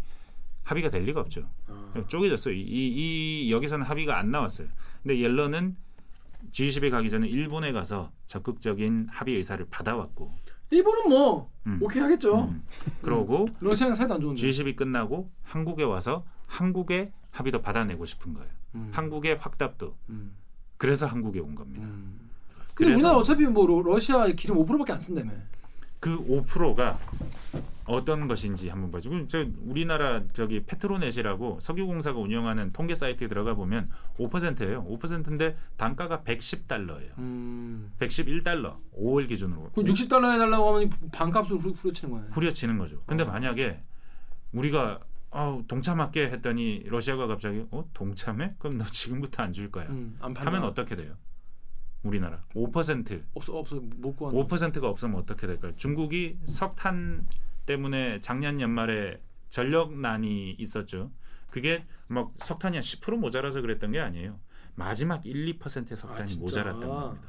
합의가 될 리가 없죠. 아. 쪼개졌어요. 이, 이, 이 여기서는 합의가 안 나왔어요. 근데 옐런은 G20에 가기 전에 일본에 가서 적극적인 합의 의사를 받아왔고, 일본은 뭐 음. 오케이 하겠죠. 음. 그러고 러시아랑 사이도 안 좋은데. G20이 끝나고 한국에 와서 한국의 합의도 받아내고 싶은 거예요. 음. 한국의 확답도. 음. 그래서 한국에 온 겁니다. 음. 근데 우리나라 어차피 뭐 러- 러시아 기름 5%밖에 안 쓴다며. 그 5%가 어떤 것인지 한번 봐죠. 그럼 저 우리나라 저기 페트로넷이라고 석유공사가 운영하는 통계 사이트에 들어가 보면 5%예요. 5%인데 단가가 110달러예요. 음. 111달러 5월 기준으로 그 60달러 해달라고 하면 반값으로 후- 후려치는 거예요. 후려치는 거죠. 근데 어. 만약에 우리가 아, 동참할게 했더니 러시아가 갑자기 어 동참해? 그럼 너 지금부터 안 줄 거야. 음, 안. 하면 어떻게 돼요? 우리나라 5% 없어 없어 못 구한. 5%가 없으면 어떻게 될까요? 중국이 석탄 때문에 작년 연말에 전력난이 있었죠. 그게 막 석탄이 한 10% 모자라서 그랬던 게 아니에요. 마지막 1, 2%의 석탄이 아? 모자랐던 겁니다.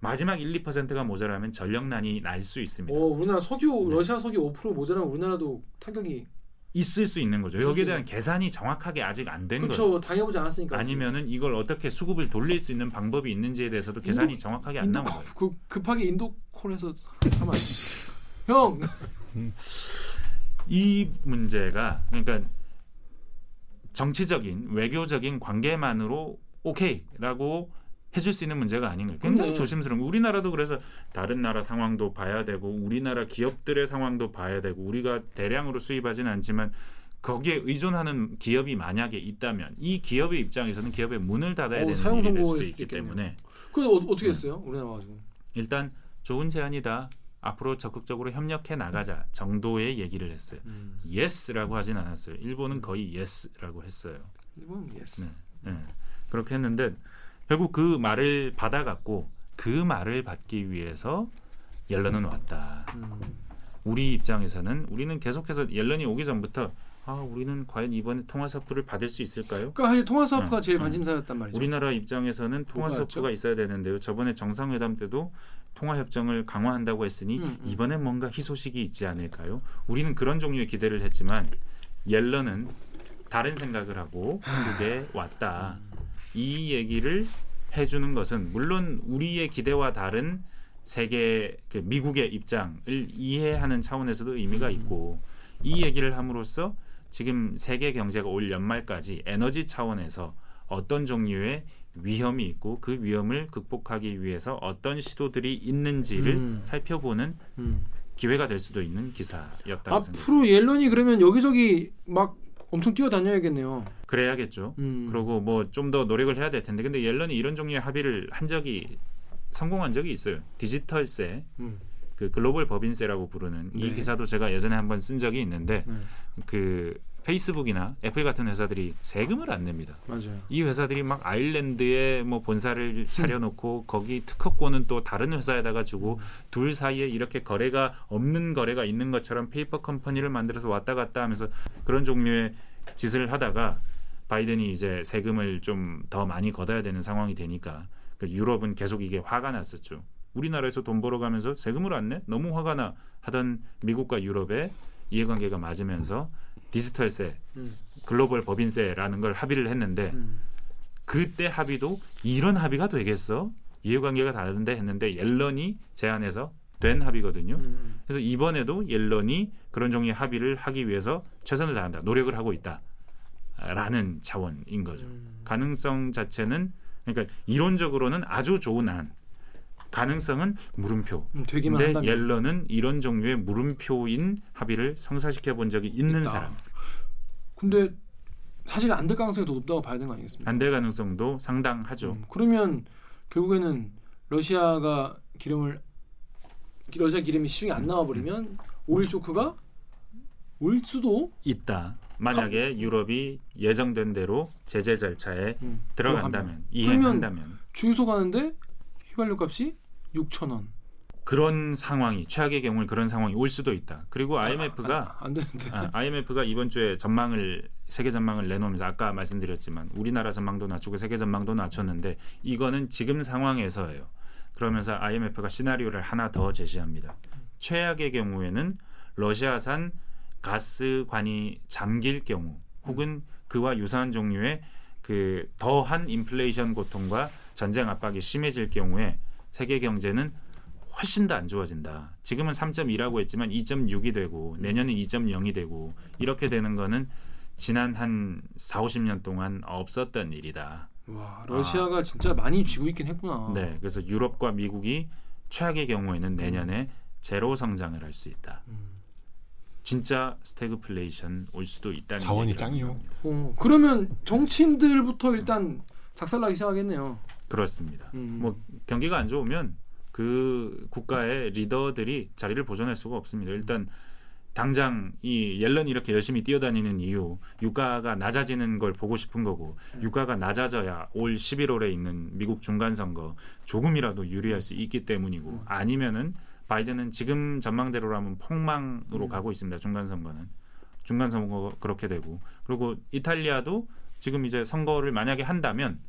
마지막 1, 2%가 모자라면 전력난이 날 수 있습니다. 오, 우리나라 석유 네. 러시아 석유 5% 모자라면 우리나라도 타격이 있을 수 있는 거죠. 여기에 대한. 계산이 정확하게 아직 안 된 거예요. 그렇죠 당해보지 않았으니까. 아니면은 이걸 어떻게 수급을 돌릴 수 있는 방법이 있는지에 대해서도 계산이 인도- 정확하게 안 나온 거예요. 콜, 그 급하게 인도 콜해서 하면. 형 이 문제가 그러니까 정치적인 외교적인 관계만으로 오케이라고 해줄 수 있는 문제가 아닌 거예요. 굉장히 그럼요. 조심스러운 거. 우리나라도 그래서 다른 나라 상황도 봐야 되고 우리나라 기업들의 상황도 봐야 되고 우리가 대량으로 수입하지는 않지만 거기에 의존하는 기업이 만약에 있다면 이 기업의 입장에서는 기업의 문을 닫아야 어, 되는 일이 될 수도 있기 있겠네요. 때문에 그 어, 어떻게 했어요? 우리나라 가지고. 일단 좋은 제안이다. 앞으로 적극적으로 협력해 나가자 정도의 얘기를 했어요. 음. yes라고 하진 않았어요. 일본은 거의 yes라고 했어요. 일본 yes. 네. 네. 그렇게 했는데 결국 그 말을 받아갖고 그 말을 받기 위해서 옐런은 왔다. 음. 우리 입장에서는 우리는 계속해서 옐런이 오기 전부터 아 우리는 과연 이번에 통화 사프를 받을 수 있을까요? 그러니까 사실 통화 사업가 음, 제일 음. 관심사였단 말이죠. 우리나라 입장에서는 통화 뭐가 사프가 있어야 되는데요. 저번에 정상회담 때도 통화 협정을 강화한다고 했으니 음, 음. 이번엔 뭔가 희소식이 있지 않을까요? 우리는 그런 종류의 기대를 했지만 옐런은 다른 생각을 하고 한국에 왔다. 이 얘기를 해주는 것은 물론 우리의 기대와 다른 세계 그 미국의 입장을 이해하는 차원에서도 의미가 있고 이 얘기를 함으로써 지금 세계 경제가 올 연말까지 에너지 차원에서 어떤 종류의 위험이 있고 그 위험을 극복하기 위해서 어떤 시도들이 있는지를 음. 살펴보는 음. 기회가 될 수도 있는 생각합니다. 앞으로 옐런이 그러면 여기저기 막 엄청 뛰어다녀야겠네요. 그래야겠죠. 음. 그리고 뭐 좀 더 노력을 해야 될 텐데 근데 옐런이 이런 종류의 합의를 한 적이 성공한 적이 있어요. 디지털세 음. 그 글로벌 법인세라고 부르는 네. 이 기사도 제가 예전에 한번 쓴 적이 있는데 네. 그 페이스북이나 애플 같은 회사들이 세금을 안 냅니다. 맞아요. 이 회사들이 막 아일랜드에 뭐 본사를 차려놓고 거기 특허권은 또 다른 회사에다가 주고 둘 사이에 이렇게 거래가 없는 거래가 있는 것처럼 페이퍼 컴퍼니를 만들어서 왔다 갔다 하면서 그런 종류의 짓을 하다가 바이든이 이제 세금을 좀 더 많이 걷어야 되는 상황이 되니까 그 유럽은 계속 이게 화가 났었죠. 우리나라에서 돈 벌어가면서 세금을 안 내? 너무 화가 나 하던 미국과 유럽의 이해관계가 맞으면서 디지털세, 음. 글로벌 법인세라는 걸 합의를 했는데 음. 그때 합의도 이런 합의가 되겠어? 이해관계가 다른데 했는데 옐런이 제안해서 된 합의거든요. 음. 그래서 이번에도 옐런이 그런 종류의 합의를 하기 위해서 최선을 다한다, 노력을 하고 있다라는 차원인 거죠. 음. 가능성 자체는 그러니까 이론적으로는 아주 좋은 안, 가능성은 물음표. 음, 되기만 한다면. 옐런은 이런 종류의 물음표인 합의를 성사시켜 본 적이 있는 있다. 사람. 근데 사실 안 될 가능성이 더 높다고 봐야 되는 거 아니겠습니까? 반대 가능성도 상당하죠. 음, 그러면 결국에는 러시아가 기름을 러시아 기름이 시중에 안 나와 버리면 오일 쇼크가 올 수도 있다. 만약에 유럽이 예정된 대로 제재 절차에 음, 들어간다면. 이행한다면 주유소 가는데 휘발유 값이 6천 원. 그런 상황이 최악의 경우는 그런 상황이 올 수도 있다. 그리고 IMF가 안, 안 되는데. 아, IMF가 이번 주에 전망을 세계 전망을 내놓으면서 아까 말씀드렸지만 우리나라 전망도 낮추고 세계 전망도 낮췄는데 이거는 지금 상황에서예요. 그러면서 IMF가 시나리오를 하나 더 제시합니다. 최악의 경우에는 러시아산 가스관이 잠길 경우 혹은 그와 유사한 종류의 그 더한 인플레이션 고통과 전쟁 압박이 심해질 경우에 세계 경제는 훨씬 더 안 좋아진다. 지금은 3.2라고 했지만 2.6이 되고 내년은 2.0이 되고 이렇게 되는 거는 지난 한 4, 50년 동안 없었던 일이다. 와 러시아가 진짜 많이 쥐고 있긴 했구나. 네, 그래서 유럽과 미국이 최악의 경우에는 내년에 제로 성장을 할 수 있다. 음. 진짜 스태그플레이션 올 수도 있다는 자원이 짱이요. 어, 그러면 정치인들부터 일단 작살나기 시작하겠네요. 그렇습니다. 음. 뭐 경기가 안 좋으면 그 국가의 리더들이 자리를 보존할 수가 없습니다. 일단 당장 이 옐런이 이렇게 열심히 뛰어다니는 이유 유가가 낮아지는 걸 보고 싶은 거고 유가가 낮아져야 올 11월에 있는 미국 중간 선거 조금이라도 유리할 수 있기 때문이고 아니면은 바이든은 지금 전망대로라면 폭망으로 가고 있습니다. 중간 선거는 중간 선거 그렇게 되고 그리고 이탈리아도 지금 이제 선거를 만약에 한다면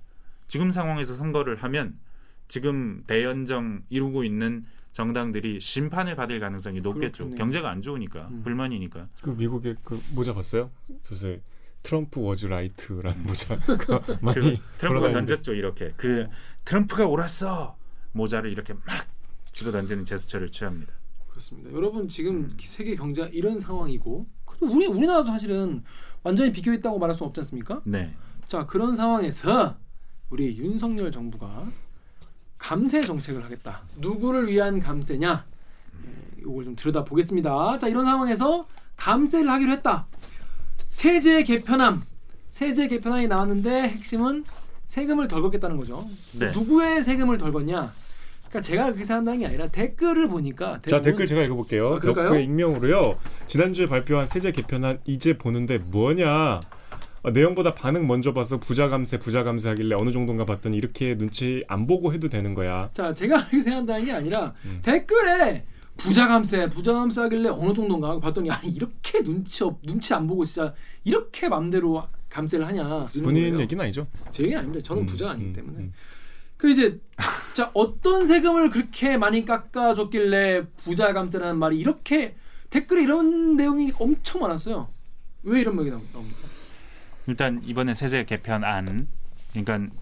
지금 상황에서 선거를 하면 지금 대연정 이루고 있는 정당들이 심판을 받을 가능성이 높겠죠. 그렇겠네요. 경제가 안 좋으니까 음. 불만이니까. 그 미국의 그 모자 봤어요? 요새 Trump was right라는 모자 그거 많이 트럼프가. 던졌죠 이렇게 그 트럼프가 옳았어 모자를 이렇게 막 집어 던지는 제스처를 취합니다. 그렇습니다. 여러분 지금 음. 세계 경제가 이런 상황이고 우리 우리나라도 사실은 완전히 비교 있다고 말할 수 없지 않습니까? 네. 자 그런 상황에서 우리 윤석열 정부가 감세 정책을 하겠다. 누구를 위한 감세냐? 예, 이걸 좀 들여다 보겠습니다. 자 이런 상황에서 감세를 하기로 했다. 세제 개편안, 세제 개편안이 나왔는데 핵심은 세금을 덜 걷겠다는 거죠. 네. 누구의 세금을 덜 걷냐? 그러니까 제가 그렇게 생각하는 게 아니라 댓글을 보니까 자 댓글 제가 읽어볼게요. 아? 덕후의 익명으로요. 지난주에 발표한 세제 개편안 이제 보는데 뭐냐? 어, 내용보다 반응 먼저 봐서 부자 감세 부자 감세 하길래 어느 정도인가 봤더니 이렇게 눈치 안 보고 해도 되는 거야. 자, 제가 그렇게 생각한다는 게 아니라 음. 댓글에 부자 감세, 부자 감세 하길래 어느 정도인가 하고 봤더니 아니 이렇게 눈치 없, 눈치 안 보고 진짜 이렇게 맘대로 감세를 하냐. 본인 거예요. 얘기는 아니죠? 제 얘기는 아닙니다. 저는 음, 부자가 아니기 음, 때문에. 음. 그 이제 자 어떤 세금을 그렇게 많이 깎아줬길래 부자 감세라는 말이 이렇게 댓글에 이런 내용이 엄청 많았어요. 왜 이런 말이 나옵니까? 일단 이번에 세제 개편안 그러니까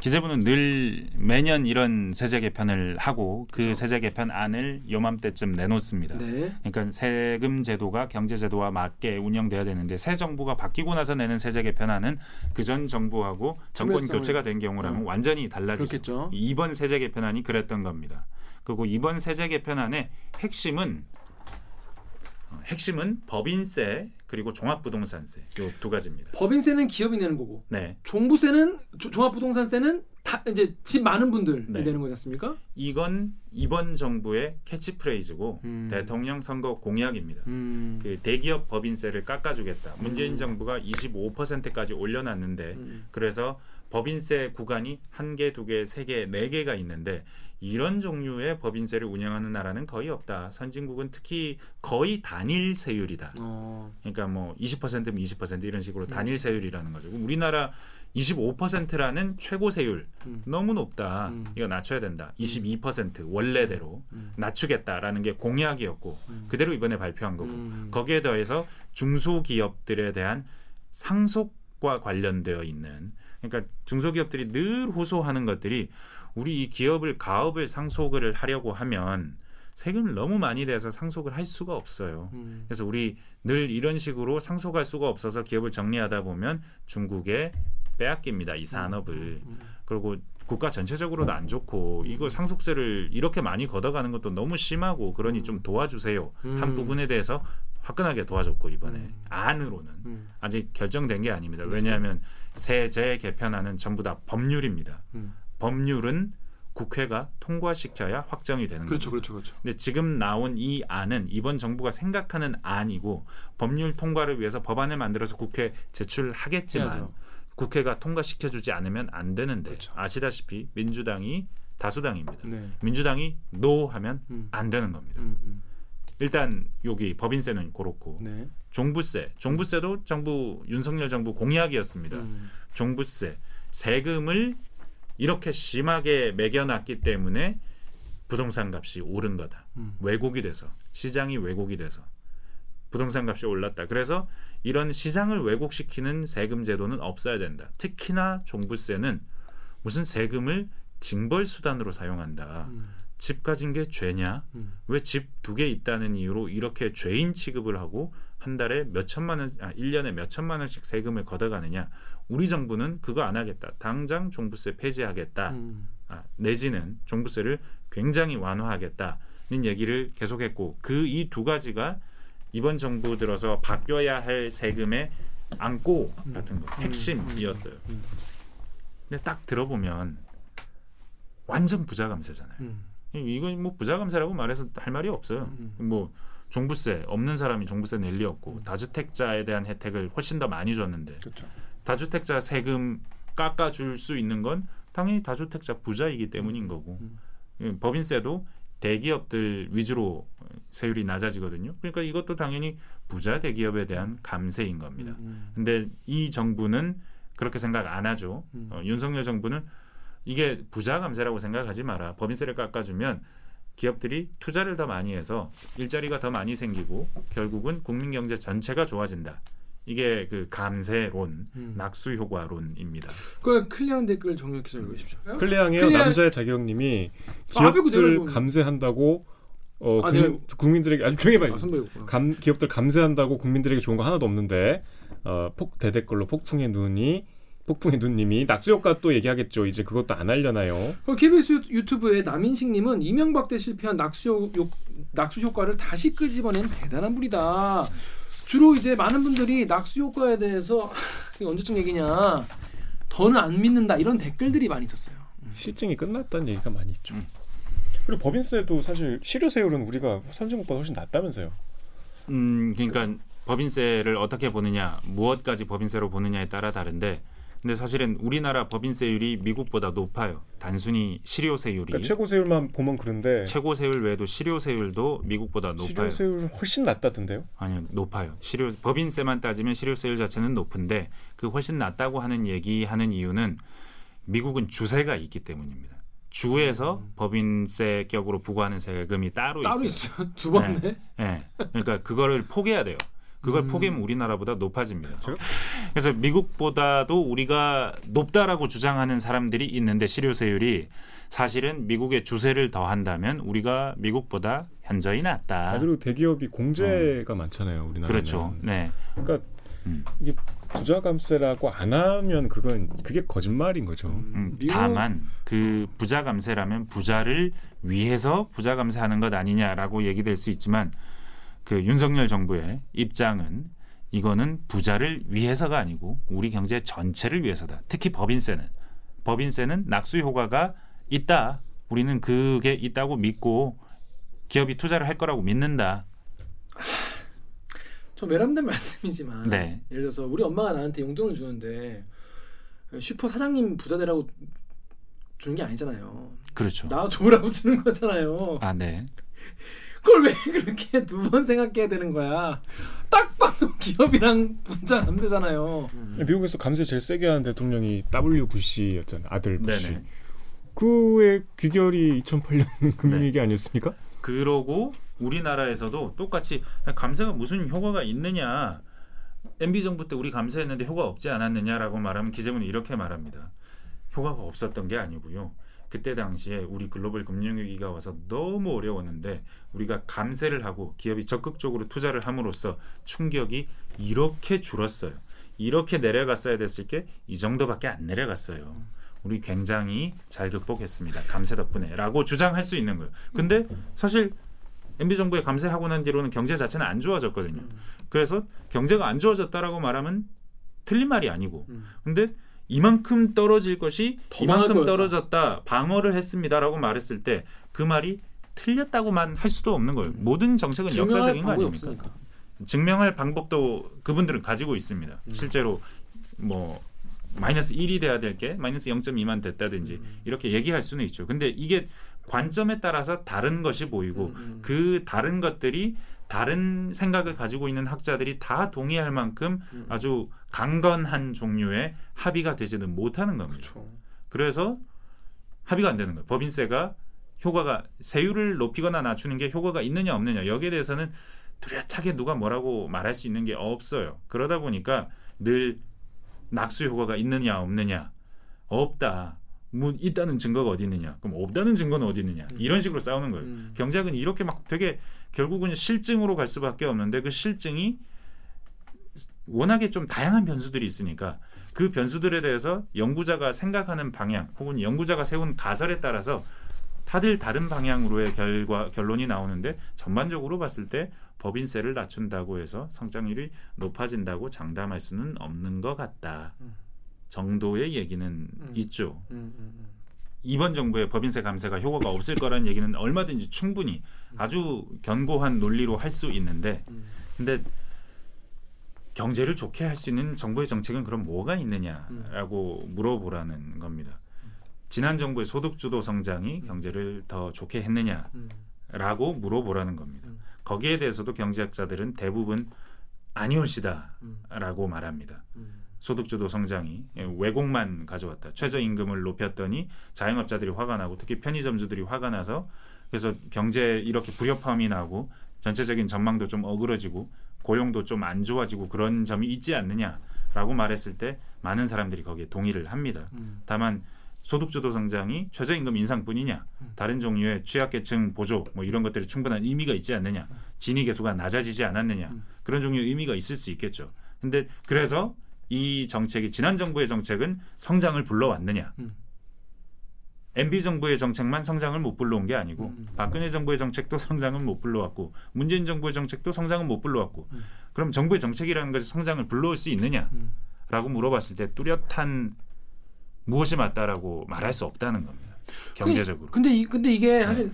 기재부는 늘 매년 이런 세제 개편을 하고 그 그렇죠. 세제 개편안을 요맘때쯤 내놓습니다. 네. 그러니까 세금 제도가 경제 제도와 맞게 운영돼야 되는데 새 정부가 바뀌고 나서 내는 세제 개편안은 그 전 정부하고 정권 교체가 된 경우라면 음. 완전히 달라지죠. 그렇겠죠. 이번 세제 개편안이 그랬던 겁니다. 그리고 이번 세제 개편안의 핵심은 어, 핵심은 법인세 그리고 종합부동산세 요 두 가지입니다. 법인세는 기업이 내는 거고 네, 종부세는 조- 종합부동산세는 다 이제 집 많은 분들이 네. 내는 거지 않습니까? 이건 이번 정부의 캐치프레이즈고 음. 대통령 선거 공약입니다. 음. 그 대기업 법인세를 깎아주겠다. 문재인 음. 정부가 25%까지 올려놨는데 음. 그래서 법인세 구간이 한 개, 두 개, 세 개, 네 개가 있는데 이런 종류의 법인세를 운영하는 나라는 거의 없다. 선진국은 특히 거의 단일 세율이다. 어. 그러니까 뭐 20%면 20% 이런 식으로 단일 세율이라는 거죠. 우리나라 25%라는 최고 세율 음. 너무 높다. 음. 이거 낮춰야 된다. 22% 원래대로 음. 낮추겠다라는 게 공약이었고 그대로 이번에 발표한 거고 음. 거기에 더해서 중소기업들에 대한 상속과 관련되어 있는 그러니까 중소기업들이 늘 호소하는 것들이 우리 이 기업을 가업을 상속을 하려고 하면 세금을 너무 많이 내서 상속을 할 수가 없어요. 음. 그래서 우리 늘 이런 식으로 상속할 수가 없어서 기업을 정리하다 보면 중국에 빼앗깁니다. 이 산업을. 그리고 국가 전체적으로도 안 좋고 이거 상속세를 이렇게 많이 걷어가는 것도 너무 심하고 그러니 좀 도와주세요. 한 음. 부분에 대해서 화끈하게 도와줬고 이번에 음. 안으로는 음. 아직 결정된 게 아닙니다. 왜냐하면 세제 개편안은 전부 다 법률입니다. 음. 법률은 국회가 통과시켜야 확정이 되는 그렇죠, 거죠. 그렇죠, 그렇죠. 근데 지금 나온 이 안은 이번 정부가 생각하는 안이고 법률 통과를 위해서 법안을 만들어서 국회 제출하겠지만 해야죠. 국회가 통과시켜주지 않으면 안 되는데 그렇죠. 아시다시피 민주당이 다수당입니다. 네. 민주당이 노 하면 음. 안 되는 겁니다. 음, 음. 일단 여기 법인세는 그렇고 네. 종부세, 종부세도 정부 윤석열 정부 공약이었습니다. 음. 종부세, 세금을 이렇게 심하게 매겨놨기 때문에 부동산 값이 오른 거다. 음. 왜곡이 돼서 시장이 왜곡이 돼서 부동산 값이 올랐다. 그래서 이런 시장을 왜곡시키는 세금 제도는 없어야 된다. 특히나 종부세는 무슨 세금을 징벌 수단으로 사용한다. 음. 집 가진 게 죄냐? 음. 왜집 두 개 있다는 이유로 이렇게 죄인 취급을 하고 한 달에 몇 천만 원, 아, 1년에 몇 천만 원씩 세금을 걷어가느냐? 우리 정부는 그거 안 하겠다. 당장 종부세 폐지하겠다. 음. 아, 내지는 종부세를 굉장히 완화하겠다는 얘기를 계속했고 그 이 두 가지가 이번 정부 들어서 바뀌어야 할 세금의 안고 같은 거 핵심이었어요. 음. 근데 딱 들어보면 완전 부자 감세잖아요. 음. 이건 뭐 부자 감세라고 말해서 할 말이 없어요. 음. 뭐 종부세 없는 사람이 종부세 낼 리 없고 다주택자에 대한 혜택을 훨씬 더 많이 줬는데 그렇죠. 다주택자 세금 깎아줄 수 있는 건 당연히 다주택자 부자이기 때문인 거고 음. 예, 법인세도 대기업들 위주로 세율이 낮아지거든요. 그러니까 이것도 당연히 부자 대기업에 대한 감세인 겁니다. 음. 근데 이 정부는 그렇게 생각 안 하죠. 음. 어, 윤석열 정부는 이게 부자 감세라고 생각하지 마라. 법인세를 깎아주면 기업들이 투자를 더 많이 해서 일자리가 더 많이 생기고 결국은 국민 경제 전체가 좋아진다. 이게 그 감세론, 음. 낙수 효과론입니다. 그 클리앙 댓글 정리해 주십시오. 클리앙이요 클리앙- 남자의 자경님이 아, 기업들 내가 감세한다고 어, 아, 국민, 국민들에게 아니 조용히 아, 해봐요. 선배였구나. 감, 기업들 감세한다고 국민들에게 좋은 거 하나도 없는데 어, 폭 대댓글로 폭풍의 눈이 폭풍의 눈님이 낙수 효과 또 얘기하겠죠. 이제 그것도 안 하려나요? 그 KBS 유- 유튜브에 남인식님은 이명박 때 실패한 낙수 효, 요- 낙수 효과를 다시 끄집어낸 대단한 분이다. 주로 이제 많은 분들이 낙수 효과에 대해서 하, 그게 언제쯤 얘기냐 더는 안 믿는다 이런 댓글들이 많이 있었어요. 실증이 끝났다는 얘기가 많이 있죠. 음. 그리고 법인세도 사실 실효세율은 우리가 선진국보다 훨씬 낮다면서요. 음, 그러니까 법인세를 어떻게 보느냐, 무엇까지 법인세로 보느냐에 따라 다른데, 근데 사실은 우리나라 법인세율이 미국보다 높아요. 단순히 실효세율이 그러니까 최고세율만 보면 그런데 최고 세율 외에도 실효세율도 미국보다 높아요. 실효세율 훨씬 낮다던데요. 아니요, 높아요. 실효 법인세만 따지면 실효세율 자체는 높은데 그 훨씬 낮다고 하는 얘기하는 이유는 미국은 주세가 있기 때문입니다. 주에서 법인세 격으로 부과하는 세금이 따로, 따로 있어요. 있어요. 두 번 네. 예. 그러니까 그거를 포기해야 돼요. 그걸 음. 포기하면 우리나라보다 높아집니다. 제가- 그래서 미국보다도 우리가 높다라고 주장하는 사람들이 있는데 실효세율이 사실은 미국의 주세를 더한다면 우리가 미국보다 현저히 낫다. 아, 그리고 대기업이 공제가 많잖아요. 우리나라는. 그렇죠. 네. 그러니까 음. 이게 부자 감세라고 안 하면 그건 그게 거짓말인 거죠. 음, 미국- 다만 그 부자 감세라면 부자를 위해서 부자 감세하는 것 아니냐라고 얘기될 수 있지만 그 윤석열 정부의 입장은 이거는 부자를 위해서가 아니고 우리 경제 전체를 위해서다. 특히 법인세는 법인세는 낙수 효과가 있다. 우리는 그게 있다고 믿고 기업이 투자를 할 거라고 믿는다. 좀 외람된 말씀이지만 네. 예를 들어서 우리 엄마가 나한테 용돈을 주는데 슈퍼 사장님 부자 되라고 주는 게 아니잖아요. 그렇죠. 나 좋으라고 주는 거잖아요. 아 네. 그걸 왜 그렇게 두 번 생각해야 되는 거야? 딱 봐도 기업이랑 분자 감세잖아요. 미국에서 감세 제일 세게 하는 대통령이 W 부시였잖아요. 아들 부시. 네네. 그의 귀결이 2008년 금융위기 아니었습니까? 그러고 우리나라에서도 똑같이 감세가 무슨 효과가 있느냐 MB 정부 때 우리 감세했는데 효과 없지 않았느냐라고 말하면 기재부는 이렇게 말합니다. 효과가 없었던 게 아니고요. 그때 당시에 우리 글로벌 금융위기가 와서 너무 어려웠는데 우리가 감세를 하고 기업이 적극적으로 투자를 함으로써 충격이 이렇게 줄었어요. 이렇게 내려갔어야 됐을 게 이 정도밖에 안 내려갔어요. 우리 굉장히 잘 극복했습니다. 감세 덕분에라고 주장할 수 있는 거예요. 근데 사실 MB 정부에 감세하고 난 뒤로는 경제 자체는 안 좋아졌거든요. 그래서 경제가 안 좋아졌다라고 말하면 틀린 말이 아니고, 근데 이만큼 떨어질 것이 이만큼. 떨어졌다 방어를 했습니다라고 말했을 때 그 말이 틀렸다고만 할 수도 없는 거예요. 모든 정책은 역사적인 거 아닙니까? 없으니까. 증명할 방법도 그분들은 가지고 있습니다. 실제로 뭐 마이너스 1이 돼야 될 게 마이너스 0.2만 됐다든지 이렇게 얘기할 수는 있죠. 근데 이게 관점에 따라서 다른 것이 보이고 그 다른 것들이 다른 생각을 가지고 있는 학자들이 다 동의할 만큼 아주 강건한 종류의 합의가 되지는 못하는 겁니다. 그래서 합의가 안 되는 거예요. 법인세가 효과가 세율을 높이거나 낮추는 게 효과가 있느냐 없느냐 여기에 대해서는 뚜렷하게 누가 뭐라고 말할 수 있는 게 없어요. 그러다 보니까 늘 낙수 효과가 있느냐 없느냐 없다. 뭐 있다는 증거가 어디 있느냐? 그럼 없다는 증거는 어디 있느냐? 이런 식으로 싸우는 거예요. 음. 경제학은 이렇게 막 되게 결국은 실증으로 갈 수밖에 없는데 그 실증이 워낙에 좀 다양한 변수들이 있으니까 그 변수들에 대해서 연구자가 생각하는 방향 혹은 연구자가 세운 가설에 따라서 다들 다른 방향으로의 결과 결론이 나오는데 전반적으로 봤을 때 법인세를 낮춘다고 해서 성장률이 높아진다고 장담할 수는 없는 것 같다. 정도의 얘기는 있죠. 이번 정부의 법인세 감세가 효과가 없을 거라는 얘기는 얼마든지 충분히 아주 견고한 논리로 할 수 있는데 근데 경제를 좋게 할 수 있는 정부의 정책은 그럼 뭐가 있느냐라고 물어보라는 겁니다. 지난 정부의 소득주도 성장이 경제를 더 좋게 했느냐라고 물어보라는 겁니다. 거기에 대해서도 경제학자들은 대부분 아니올시다라고 말합니다. 소득주도 성장이 왜곡만 가져왔다. 최저임금을 높였더니 자영업자들이 화가 나고 특히 편의점주들이 화가 나서 그래서 경제에 이렇게 불협화음이 나고 전체적인 전망도 좀 어그러지고 고용도 좀 안 좋아지고 그런 점이 있지 않느냐라고 말했을 때 많은 사람들이 거기에 동의를 합니다. 다만 소득주도 성장이 최저임금 인상뿐이냐, 다른 종류의 취약계층 보조 뭐 이런 것들이 충분한 의미가 있지 않느냐, 진위 계수가 낮아지지 않았느냐 그런 종류의 의미가 있을 수 있겠죠. 근데 그래서 이 정책이 지난 정부의 정책은 성장을 불러왔느냐? MB 정부의 정책만 성장을 못 불러온 게 아니고 박근혜 정부의 정책도 성장은 못 불러왔고 문재인 정부의 정책도 성장은 못 불러왔고 그럼 정부의 정책이라는 것이 성장을 불러올 수 있느냐라고 물어봤을 때 뚜렷한 무엇이 맞다라고 말할 수 없다는 겁니다. 경제적으로. 근데 이 근데 이게 사실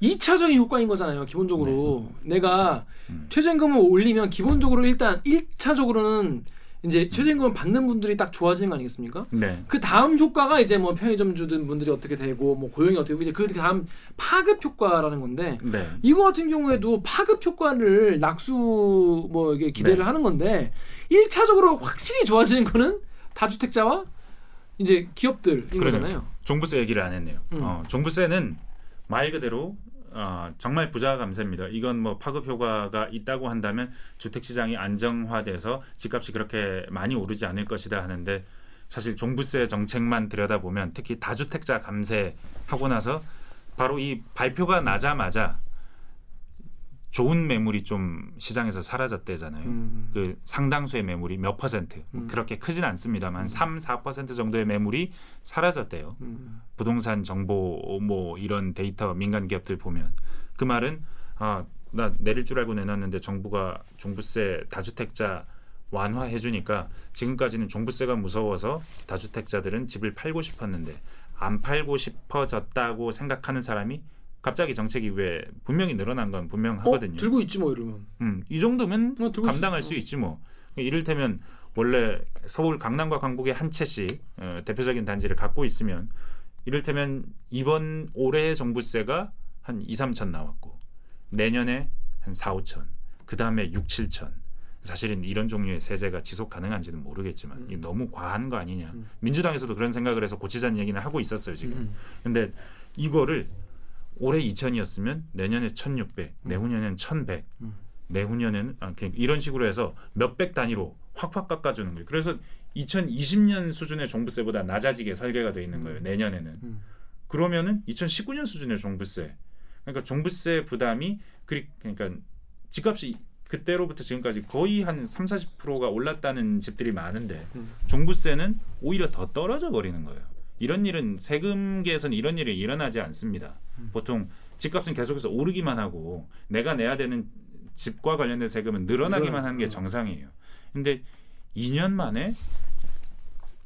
이차적인 효과인 거잖아요. 기본적으로 내가 음. 최저임금을 올리면 기본적으로 일단 일차적으로는 이제 최저임금을 받는 분들이 딱 좋아지는 거 아니겠습니까? 네. 그 다음 효과가 이제 뭐 편의점 주든 분들이 어떻게 되고 뭐 고용이 어떻게 되고 이제 그 다음 파급 효과라는 건데 네. 이거 같은 경우에도 파급 효과를 낙수 뭐 이게 기대를 네. 하는 건데 일차적으로 확실히 좋아지는 거는 다주택자와 이제 기업들인 그러네요. 거잖아요. 종부세 얘기를 안 했네요. 음. 어, 종부세는 말 그대로 어, 정말 부자 감세입니다. 이건 뭐 파급 효과가 있다고 한다면 주택 시장이 안정화돼서 집값이 그렇게 많이 오르지 않을 것이다 하는데 사실 종부세 정책만 들여다보면 특히 다주택자 감세하고 나서 바로 이 발표가 나자마자 좋은 매물이 좀 시장에서 사라졌대잖아요. 음. 그 상당수의 매물이 몇 퍼센트 음. 그렇게 크진 않습니다만 3, 4% 정도의 매물이 사라졌대요. 음. 부동산 정보 뭐 이런 데이터 민간 기업들 보면 그 말은 아 나 내릴 줄 알고 내놨는데 정부가 종부세 다주택자 완화해 주니까 지금까지는 종부세가 무서워서 다주택자들은 집을 팔고 싶었는데 안 팔고 싶어졌다고 생각하는 사람이 갑자기 정책 이후에 분명히 늘어난 건 어, 분명하거든요. 들고 있지 뭐 이러면. 음, 이 정도면 어, 감당할 있어. 수 있지 뭐. 이를테면 원래 서울 강남과 강북에 한 채씩 어, 대표적인 단지를 갖고 있으면 이를테면 이번 올해 종부세가 한 2, 3천 나왔고 내년에 한 4, 5천 그 다음에 6, 7천 사실은 이런 종류의 세제가 지속 가능한지는 모르겠지만 이게 너무 과한 거 아니냐 민주당에서도 그런 생각을 해서 고치자는 얘기는 하고 있었어요 지금 근데 이거를 올해 2천이었으면 내년에 1,600, 내후년에는 1,100, 내후년에는 아, 그러니까 이런 식으로 해서 몇백 단위로 확확 깎아주는 거예요. 그래서 2020년 수준의 종부세보다 낮아지게 설계가 돼 있는 거예요. 내년에는. 그러면은 2019년 수준의 종부세. 그러니까 종부세 부담이 그리 그러니까 집값이 그때로부터 지금까지 거의 한 3, 40%가 올랐다는 집들이 많은데 종부세는 오히려 더 떨어져 버리는 거예요. 이런 일은 세금계에서는 이런 일이 일어나지 않습니다. 보통 집값은 계속해서 오르기만 하고 내가 내야 되는 집과 관련된 세금은 늘어나기만 하는 게 정상이에요. 근데 2년 만에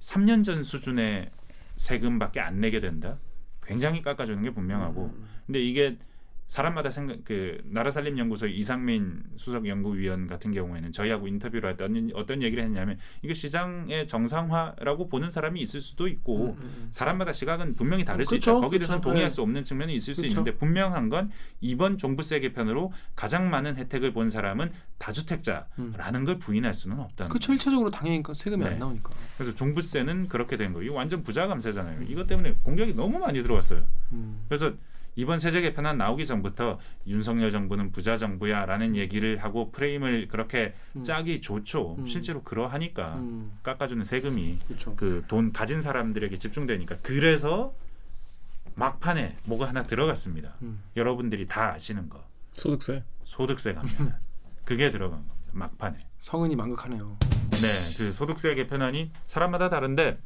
3년 전 수준의 세금밖에 안 내게 된다. 굉장히 깎아주는 게 분명하고. 근데 이게 사람마다 생각 그 나라 살림 연구소 이상민 수석 연구위원 같은 경우에는 저희하고 인터뷰를 할 때 어떤, 어떤 얘기를 했냐면 이게 시장의 정상화라고 보는 사람이 있을 수도 있고 사람마다 시각은 분명히 다를 수 그쵸, 있다. 거기에 대해서는 그쵸. 동의할 네. 수 없는 측면이 있을 수 그쵸. 있는데 분명한 건 이번 종부세 개편으로 가장 많은 혜택을 본 사람은 다주택자라는 걸 부인할 수는 없다는 그렇죠. 거예요. 일차적으로 당연히 세금이 네. 안 나오니까. 그래서 종부세는 그렇게 된 거예요. 완전 부자 감세잖아요. 이것 때문에 공격이 너무 많이 들어왔어요. 음. 그래서 이번 세제 개편안 나오기 전부터 윤석열 정부는 부자 정부야라는 얘기를 하고 프레임을 그렇게 짜기 좋죠. 음. 실제로 그러하니까 음. 깎아주는 세금이 그렇죠. 그돈 가진 사람들에게 집중되니까 그래서 막판에 뭐가 하나 들어갔습니다. 음. 여러분들이 다 아시는 거 소득세. 소득세 갑니다. 그게 들어간 겁니다. 막판에. 성은이 망극하네요. 네, 그 소득세 개편안이 사람마다 다른데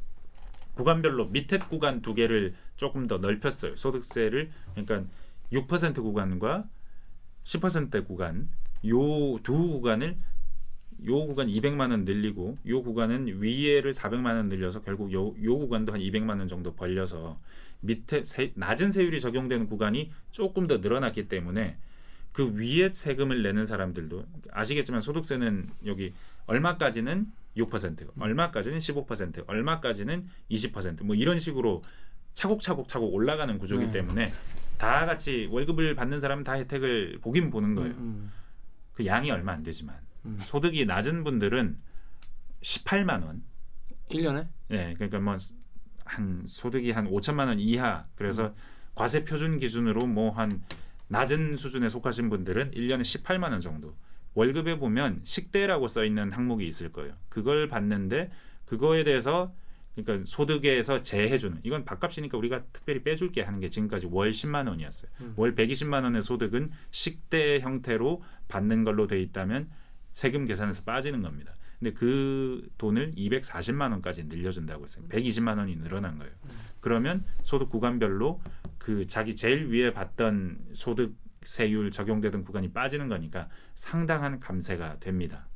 구간별로 밑에 구간 두 개를 조금 더 넓혔어요. 소득세를 그러니까 6% 구간과 10% 구간 요 두 구간을 요 구간 200만 원 늘리고 요 구간은 위에를 400만 원 늘려서 결국 요, 요 구간도 한 200만 원 정도 벌려서 밑에 세, 낮은 세율이 적용되는 구간이 조금 더 늘어났기 때문에 그 위에 세금을 내는 사람들도 아시겠지만 소득세는 여기 얼마까지는 6%, 얼마까지는 15%, 얼마까지는 20%뭐 이런 식으로 차곡차곡 차곡 올라가는 구조이기 네. 때문에 다 같이 월급을 받는 사람은 다 혜택을 보긴 보는 거예요. 음, 그 양이 얼마 안 되지만 음. 소득이 낮은 분들은 18만 원. 1년에 예, 그러니까 뭐 한 소득이 한 5천만 원 이하. 그래서 음. 과세 표준 기준으로 뭐 한 낮은 수준에 속하신 분들은 1년에 18만 원 정도. 월급에 보면 식대라고 써 있는 항목이 있을 거예요. 그걸 받는데 그거에 대해서 그러니까 소득에서 제해 주는 이건 밥값이니까 우리가 특별히 빼줄게 하는 게 지금까지 월 10만 원이었어요. 음. 월 120만 원의 소득은 식대 형태로 받는 걸로 돼 있다면 세금 계산에서 빠지는 겁니다. 근데 그 돈을 240만 원까지 늘려준다고 했어요. 120만 원이 늘어난 거예요. 그러면 소득 구간별로 그 자기 제일 위에 받던 소득 세율 적용되던 구간이 빠지는 거니까 상당한 감세가 됩니다.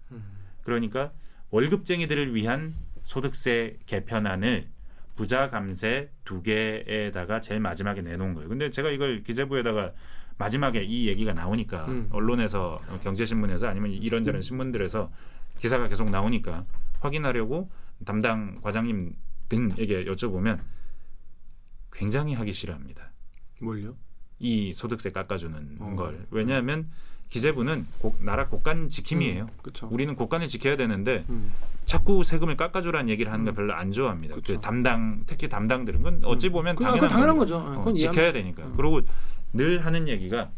그러니까 월급쟁이들을 위한 소득세 개편안을 부자 감세 두 개에다가 제일 마지막에 내놓은 거예요. 근데 제가 이걸 기재부에다가 마지막에 이 얘기가 나오니까 음. 언론에서 어, 경제신문에서 아니면 이런저런 신문들에서 기사가 계속 나오니까 확인하려고 담당 과장님 등에게 여쭤보면 굉장히 하기 싫어합니다. 뭘요? 이 소득세 깎아주는 어. 걸 왜냐하면 기재부는 국- 나라 국간 지킴이에요. 그렇죠. 우리는 국간을 지켜야 되는데 음. 자꾸 세금을 깎아주라는 얘기를 하는 걸 음. 별로 안 좋아합니다. 그 담당 특히 담당들은 그건 어찌 보면 당연한, 당연한. 거죠. 어. 지켜야 되니까. 음. 그리고 늘 하는 얘기가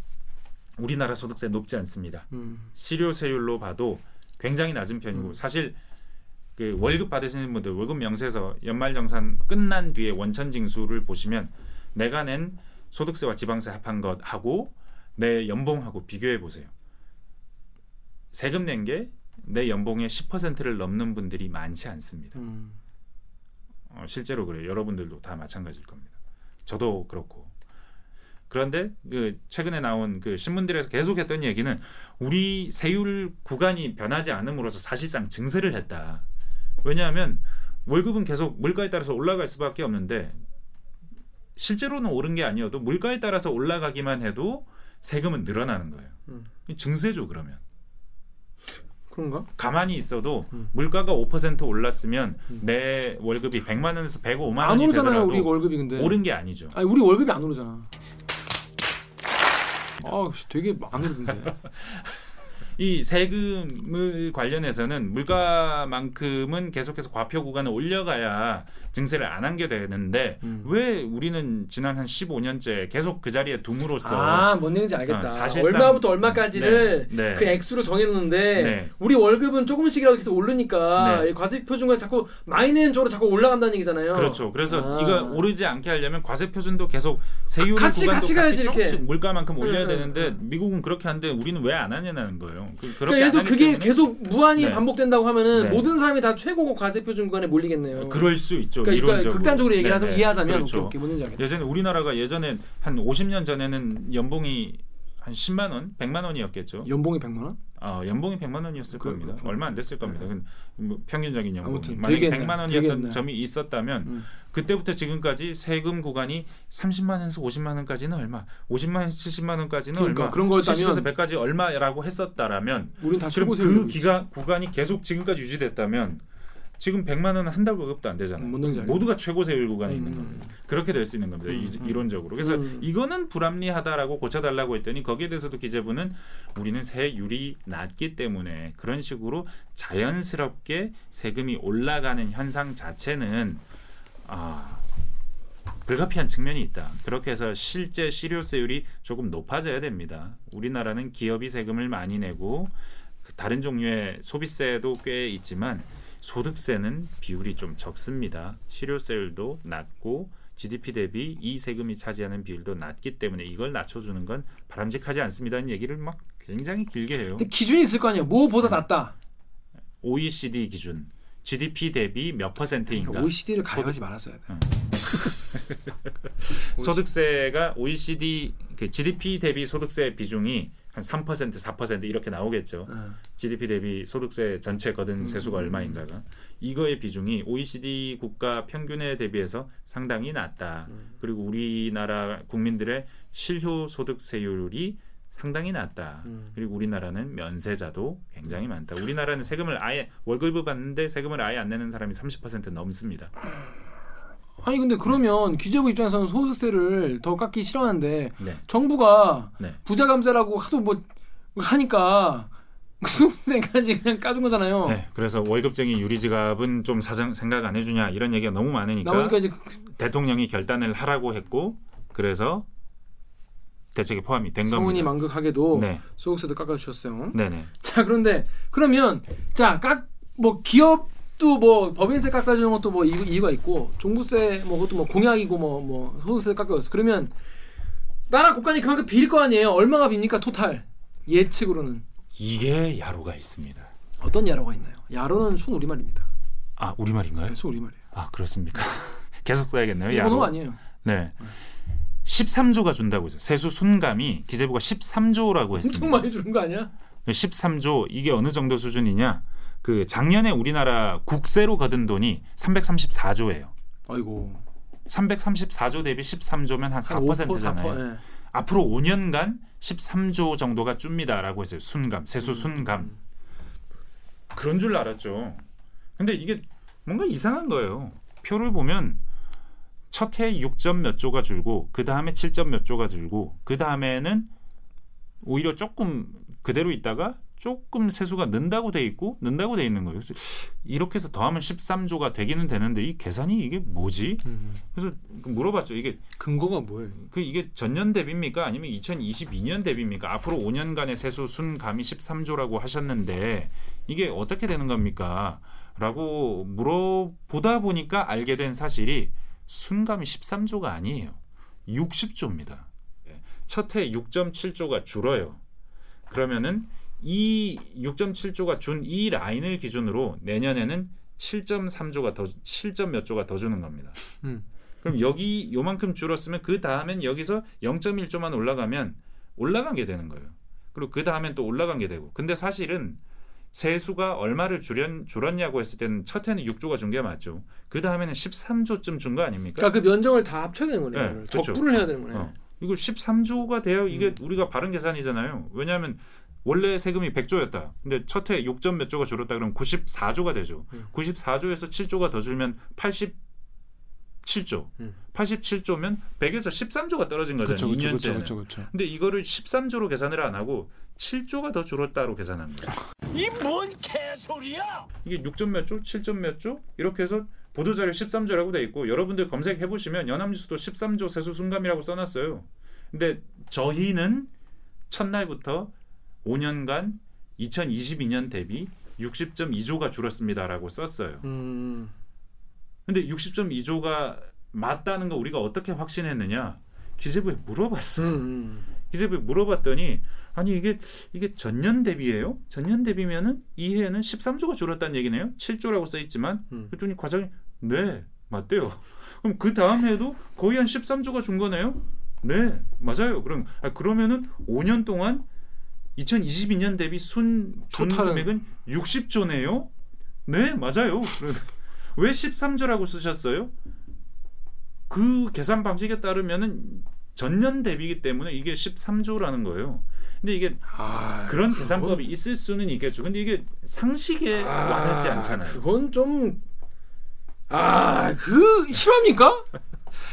우리나라 소득세 높지 않습니다. 음. 실효세율로 봐도 굉장히 낮은 편이고 음. 사실 그 월급 받으시는 분들 월급 명세서 연말 정산 끝난 뒤에 원천 징수를 보시면 내가 낸 소득세와 지방세 합한 것하고 내 연봉하고 비교해 보세요. 세금 낸 게 내 연봉의 10%를 넘는 분들이 많지 않습니다. 음. 어, 실제로 그래요. 여러분들도 다 마찬가지일 겁니다. 저도 그렇고. 그런데 그 최근에 나온 그 신문들에서 계속했던 얘기는 우리 세율 구간이 변하지 않음으로써 사실상 증세를 했다. 왜냐하면 월급은 계속 물가에 따라서 올라갈 수밖에 없는데 실제로는 오른 게 아니어도 물가에 따라서 올라가기만 해도 세금은 늘어나는 거예요. 음. 증세죠 그러면. 그런가? 가만히 있어도 음. 물가가 5% 올랐으면 내 월급이 100만 원에서 105만 안 원이 오르잖아요 되더라도 우리 월급이 근데. 오른 게 아니죠. 아니 우리 월급이 안 오르잖아. 아, 씨, 되게 안 오르는데. 이 세금을 관련해서는 물가만큼은 계속해서 과표 구간을 올려가야 증세를 안한게 되는데 음. 왜 우리는 지난 한 15년째 계속 그 자리에 둠으로써 아, 뭔 얘기인지 알겠다. 어, 사실상- 얼마부터 얼마까지를 네, 네. 그 액수로 정해놓는데 네. 우리 월급은 조금씩이라도 계속 오르니까 네. 이 과세 표준과 자꾸 마이너스 쪽으로 자꾸 올라간다는 얘기잖아요. 그렇죠. 그래서 아. 이거 오르지 않게 하려면 과세 표준도 계속 세율 같이- 구간도 같이 가야지, 이렇게. 조금씩 물가만큼 올려야 응, 되는데 응, 미국은 그렇게 하는데 우리는 왜 안 하냐는 거예요. 그- 그러니까 예를 안 들어 그게 때문에 계속 무한히 네. 반복된다고 하면은 네. 모든 사람이 다 최고 과세 표준 구간에 몰리겠네요. 그럴 수 있죠. 그러니까, 그러니까. 극단적으로 얘기를 네, 하자, 네. 이해하자면 그렇죠. 오케이, 오케이, 뭔지. 예전에 우리나라가 예전에 한 50년 전에는 연봉이 한 10만 원, 100만 원이었겠죠. 연봉이 100만 원? 어, 연봉이 100만 원이었을 그- 겁니다. 그- 얼마 안 됐을 겁니다. 그뭐 평균적인 연봉이 옛날, 100만 되게 원이었던. 점이 있었다면 음. 그때부터 지금까지 세금 구간이 30만 원에서 50만 원까지는 얼마, 50만 원에서 70만 원까지는 그러니까 얼마, 그런 거였다면 70에서 100까지 얼마라고 했었다라면 우린 다 그럼 그 기간 구간이 계속 지금까지 유지됐다면 지금 100만 원은 한 달 월급도 안 되잖아요. 음. 모두가 최고 세율 구간에 음. 있는 겁니다. 그렇게 될 수 있는 겁니다. 음, 이, 음. 이 론적으로. 그래서 음. 이거는 불합리하다라고 고쳐달라고 했더니 거기에 대해서도 기재부는 우리는 세율이 낮기 때문에 그런 식으로 자연스럽게 세금이 올라가는 현상 자체는 아, 불가피한 측면이 있다. 그렇게 해서 실제 실효세율이 조금 높아져야 됩니다. 우리나라는 기업이 세금을 많이 내고 그 다른 종류의 소비세도 꽤 있지만 소득세는 비율이 좀 적습니다. 실효세율도 낮고 GDP 대비 이 세금이 차지하는 비율도 낮기 때문에 이걸 낮춰주는 건 바람직하지 않습니다는 얘기를 막 굉장히 길게 해요. 근데 기준이 있을 거 아니에요. 뭐보다 낫다. OECD 기준 GDP 대비 몇 퍼센트인가? OECD를 가입하지 말았어야 돼. 소득세가 OECD 그 GDP 대비 소득세 비중이 한 3% 4% 이렇게 나오겠죠. 어. GDP 대비 소득세 전체 거둔 음, 세수가 음, 얼마인가가 이거의 비중이 OECD 국가 평균에 대비해서 상당히 낮다. 음. 그리고 우리나라 국민들의 실효 소득세율이 상당히 낮다. 음. 그리고 우리나라는 면세자도 굉장히 많다. 우리나라는 세금을 아예 월급을 받는데 세금을 아예 안 내는 사람이 30% 넘습니다. 아니 근데 그러면 기재부 입장에서는 소득세를 더 깎기 싫어하는데 네. 정부가 네. 부자 감세라고 하도 뭐 하니까 그 소득세까지 그냥 까준 거잖아요. 네, 그래서 월급쟁이 유리지갑은 좀 사정 생각 안 해주냐 이런 얘기가 너무 많으니까 나오니까 이제 그- 대통령이 결단을 하라고 했고 그래서 대책에 포함이 된 겁니다. 망극하게도 네, 소득세도 깎아주셨어요. 네네. 자 그런데 그러면 자깍뭐 기업 도뭐 법인세 깎아주는 것도 뭐 이유, 이유 가 있고 종부세 뭐 그것도 뭐 공약이고 뭐뭐 소득세 깎아줬어. 그러면 나라 국간이 그만큼 빌 거 아니에요. 얼마가 빕니까 토탈 예측으로는 이게 야로가 있습니다. 어떤 야로가 있나요? 야로는 순 우리말입니다. 아 우리말인가요? 네, 순 우리말이에요. 아 그렇습니까? 계속 써야겠네요. 일본어. 아니에요. 네. 13조가 준다고 했어요. 세수 순감이 기재부가 13조라고 엄청 했습니다. 많이 주는 거 아니야? 13조 이게 어느 정도 수준이냐? 그 작년에 우리나라 국세로 거둔 돈이 334조예요. 아이고 334조 대비 13조면 한 4%잖아요. 4%, 예. 앞으로 5년간 13조 정도가 줍니다라고 했어요. 순감, 세수 순감. 그런 줄 알았죠. 근데 이게 뭔가 이상한 거예요. 표를 보면 첫 해 6점 몇 조가 줄고 그 다음에 7점 몇 조가 줄고 그 다음에는 오히려 조금 그대로 있다가 조금 세수가 는다고 돼 있고 는다고 돼 있는 거예요. 그래서 이렇게 해서 더하면 13조가 되기는 되는데 이 계산이 이게 뭐지? 음. 그래서 물어봤죠. 이게 근거가 뭐예요? 그 이게 전년 대비입니까? 아니면 2022년 대비입니까? 앞으로 5년간의 세수 순감이 13조라고 하셨는데 이게 어떻게 되는 겁니까? 라고 물어보다 보니까 알게 된 사실이 순감이 13조가 아니에요. 60조입니다. 첫 해 6.7조가 줄어요. 그러면은 이 6.7조가 준 이 라인을 기준으로 내년에는 7.3조가 더 7점 몇 조가 더 주는 겁니다. 음. 그럼 여기 요만큼 줄었으면 그 다음엔 여기서 0.1조만 올라가면 올라간 게 되는 거예요. 그리고 그 다음엔 또 올라간 게 되고. 근데 사실은 세수가 얼마를 줄였, 줄었냐고 했을 때는 첫 해는 6조가 준 게 맞죠. 그 다음에는 13조쯤 준 거 아닙니까? 그러니까 그 면적을 다 합쳐야 되는 거네요. 네. 그렇죠. 적분을 해야 되는 거네요. 어. 이거 13조가 돼요. 이게 음. 우리가 바른 계산이잖아요. 왜냐하면 원래 세금이 100조였다. 근데 첫 해 6점 몇 조가 줄었다 그러면 94조가 되죠. 음. 94조에서 7조가 더 줄면 87조. 음. 87조면 100에서 13조가 떨어진 거잖아요. 그렇죠, 2년째는. 그렇죠, 그렇죠. 근데 이거를 13조로 계산을 안 하고 7조가 더 줄었다로 거예요. 이뭔 개소리야? 이게 6점 몇 조, 7점 몇 조? 이렇게 해서 보도자료 13조라고 돼 있고 여러분들 검색해 보시면 연합뉴스도 13조 세수 순감이라고 써놨어요. 근데 저희는 첫날부터 5년간 2022년 대비 60.2조가 줄었습니다라고 썼어요. 음. 근데 60.2조가 맞다는 거 우리가 어떻게 확신했느냐? 기재부에 물어봤어. 음, 요 음. 기재부에 물어봤더니 아니 이게 이게 전년 대비예요? 전년 대비면은 이 해에는 13조가 줄었다는 얘기네요. 7조라고 써 있지만 음. 그랬더니 과장이 네 맞대요. 그럼 그 다음 해에도 거의 한 13조가 준 거네요. 네 맞아요. 그럼 아, 그러면은 5년 동안 2022년 대비 순준 금액은 60조네요. 네 맞아요. 왜 13조라고 쓰셨어요? 그 계산 방식에 따르면은 전년 대비이기 때문에 이게 13조라는 거예요. 근데 이게 아, 그런 그건- 계산법이 있을 수는 있겠죠. 근데 이게 상식에 아, 와닿지 않잖아요. 그건 좀 아, 그 실합니까?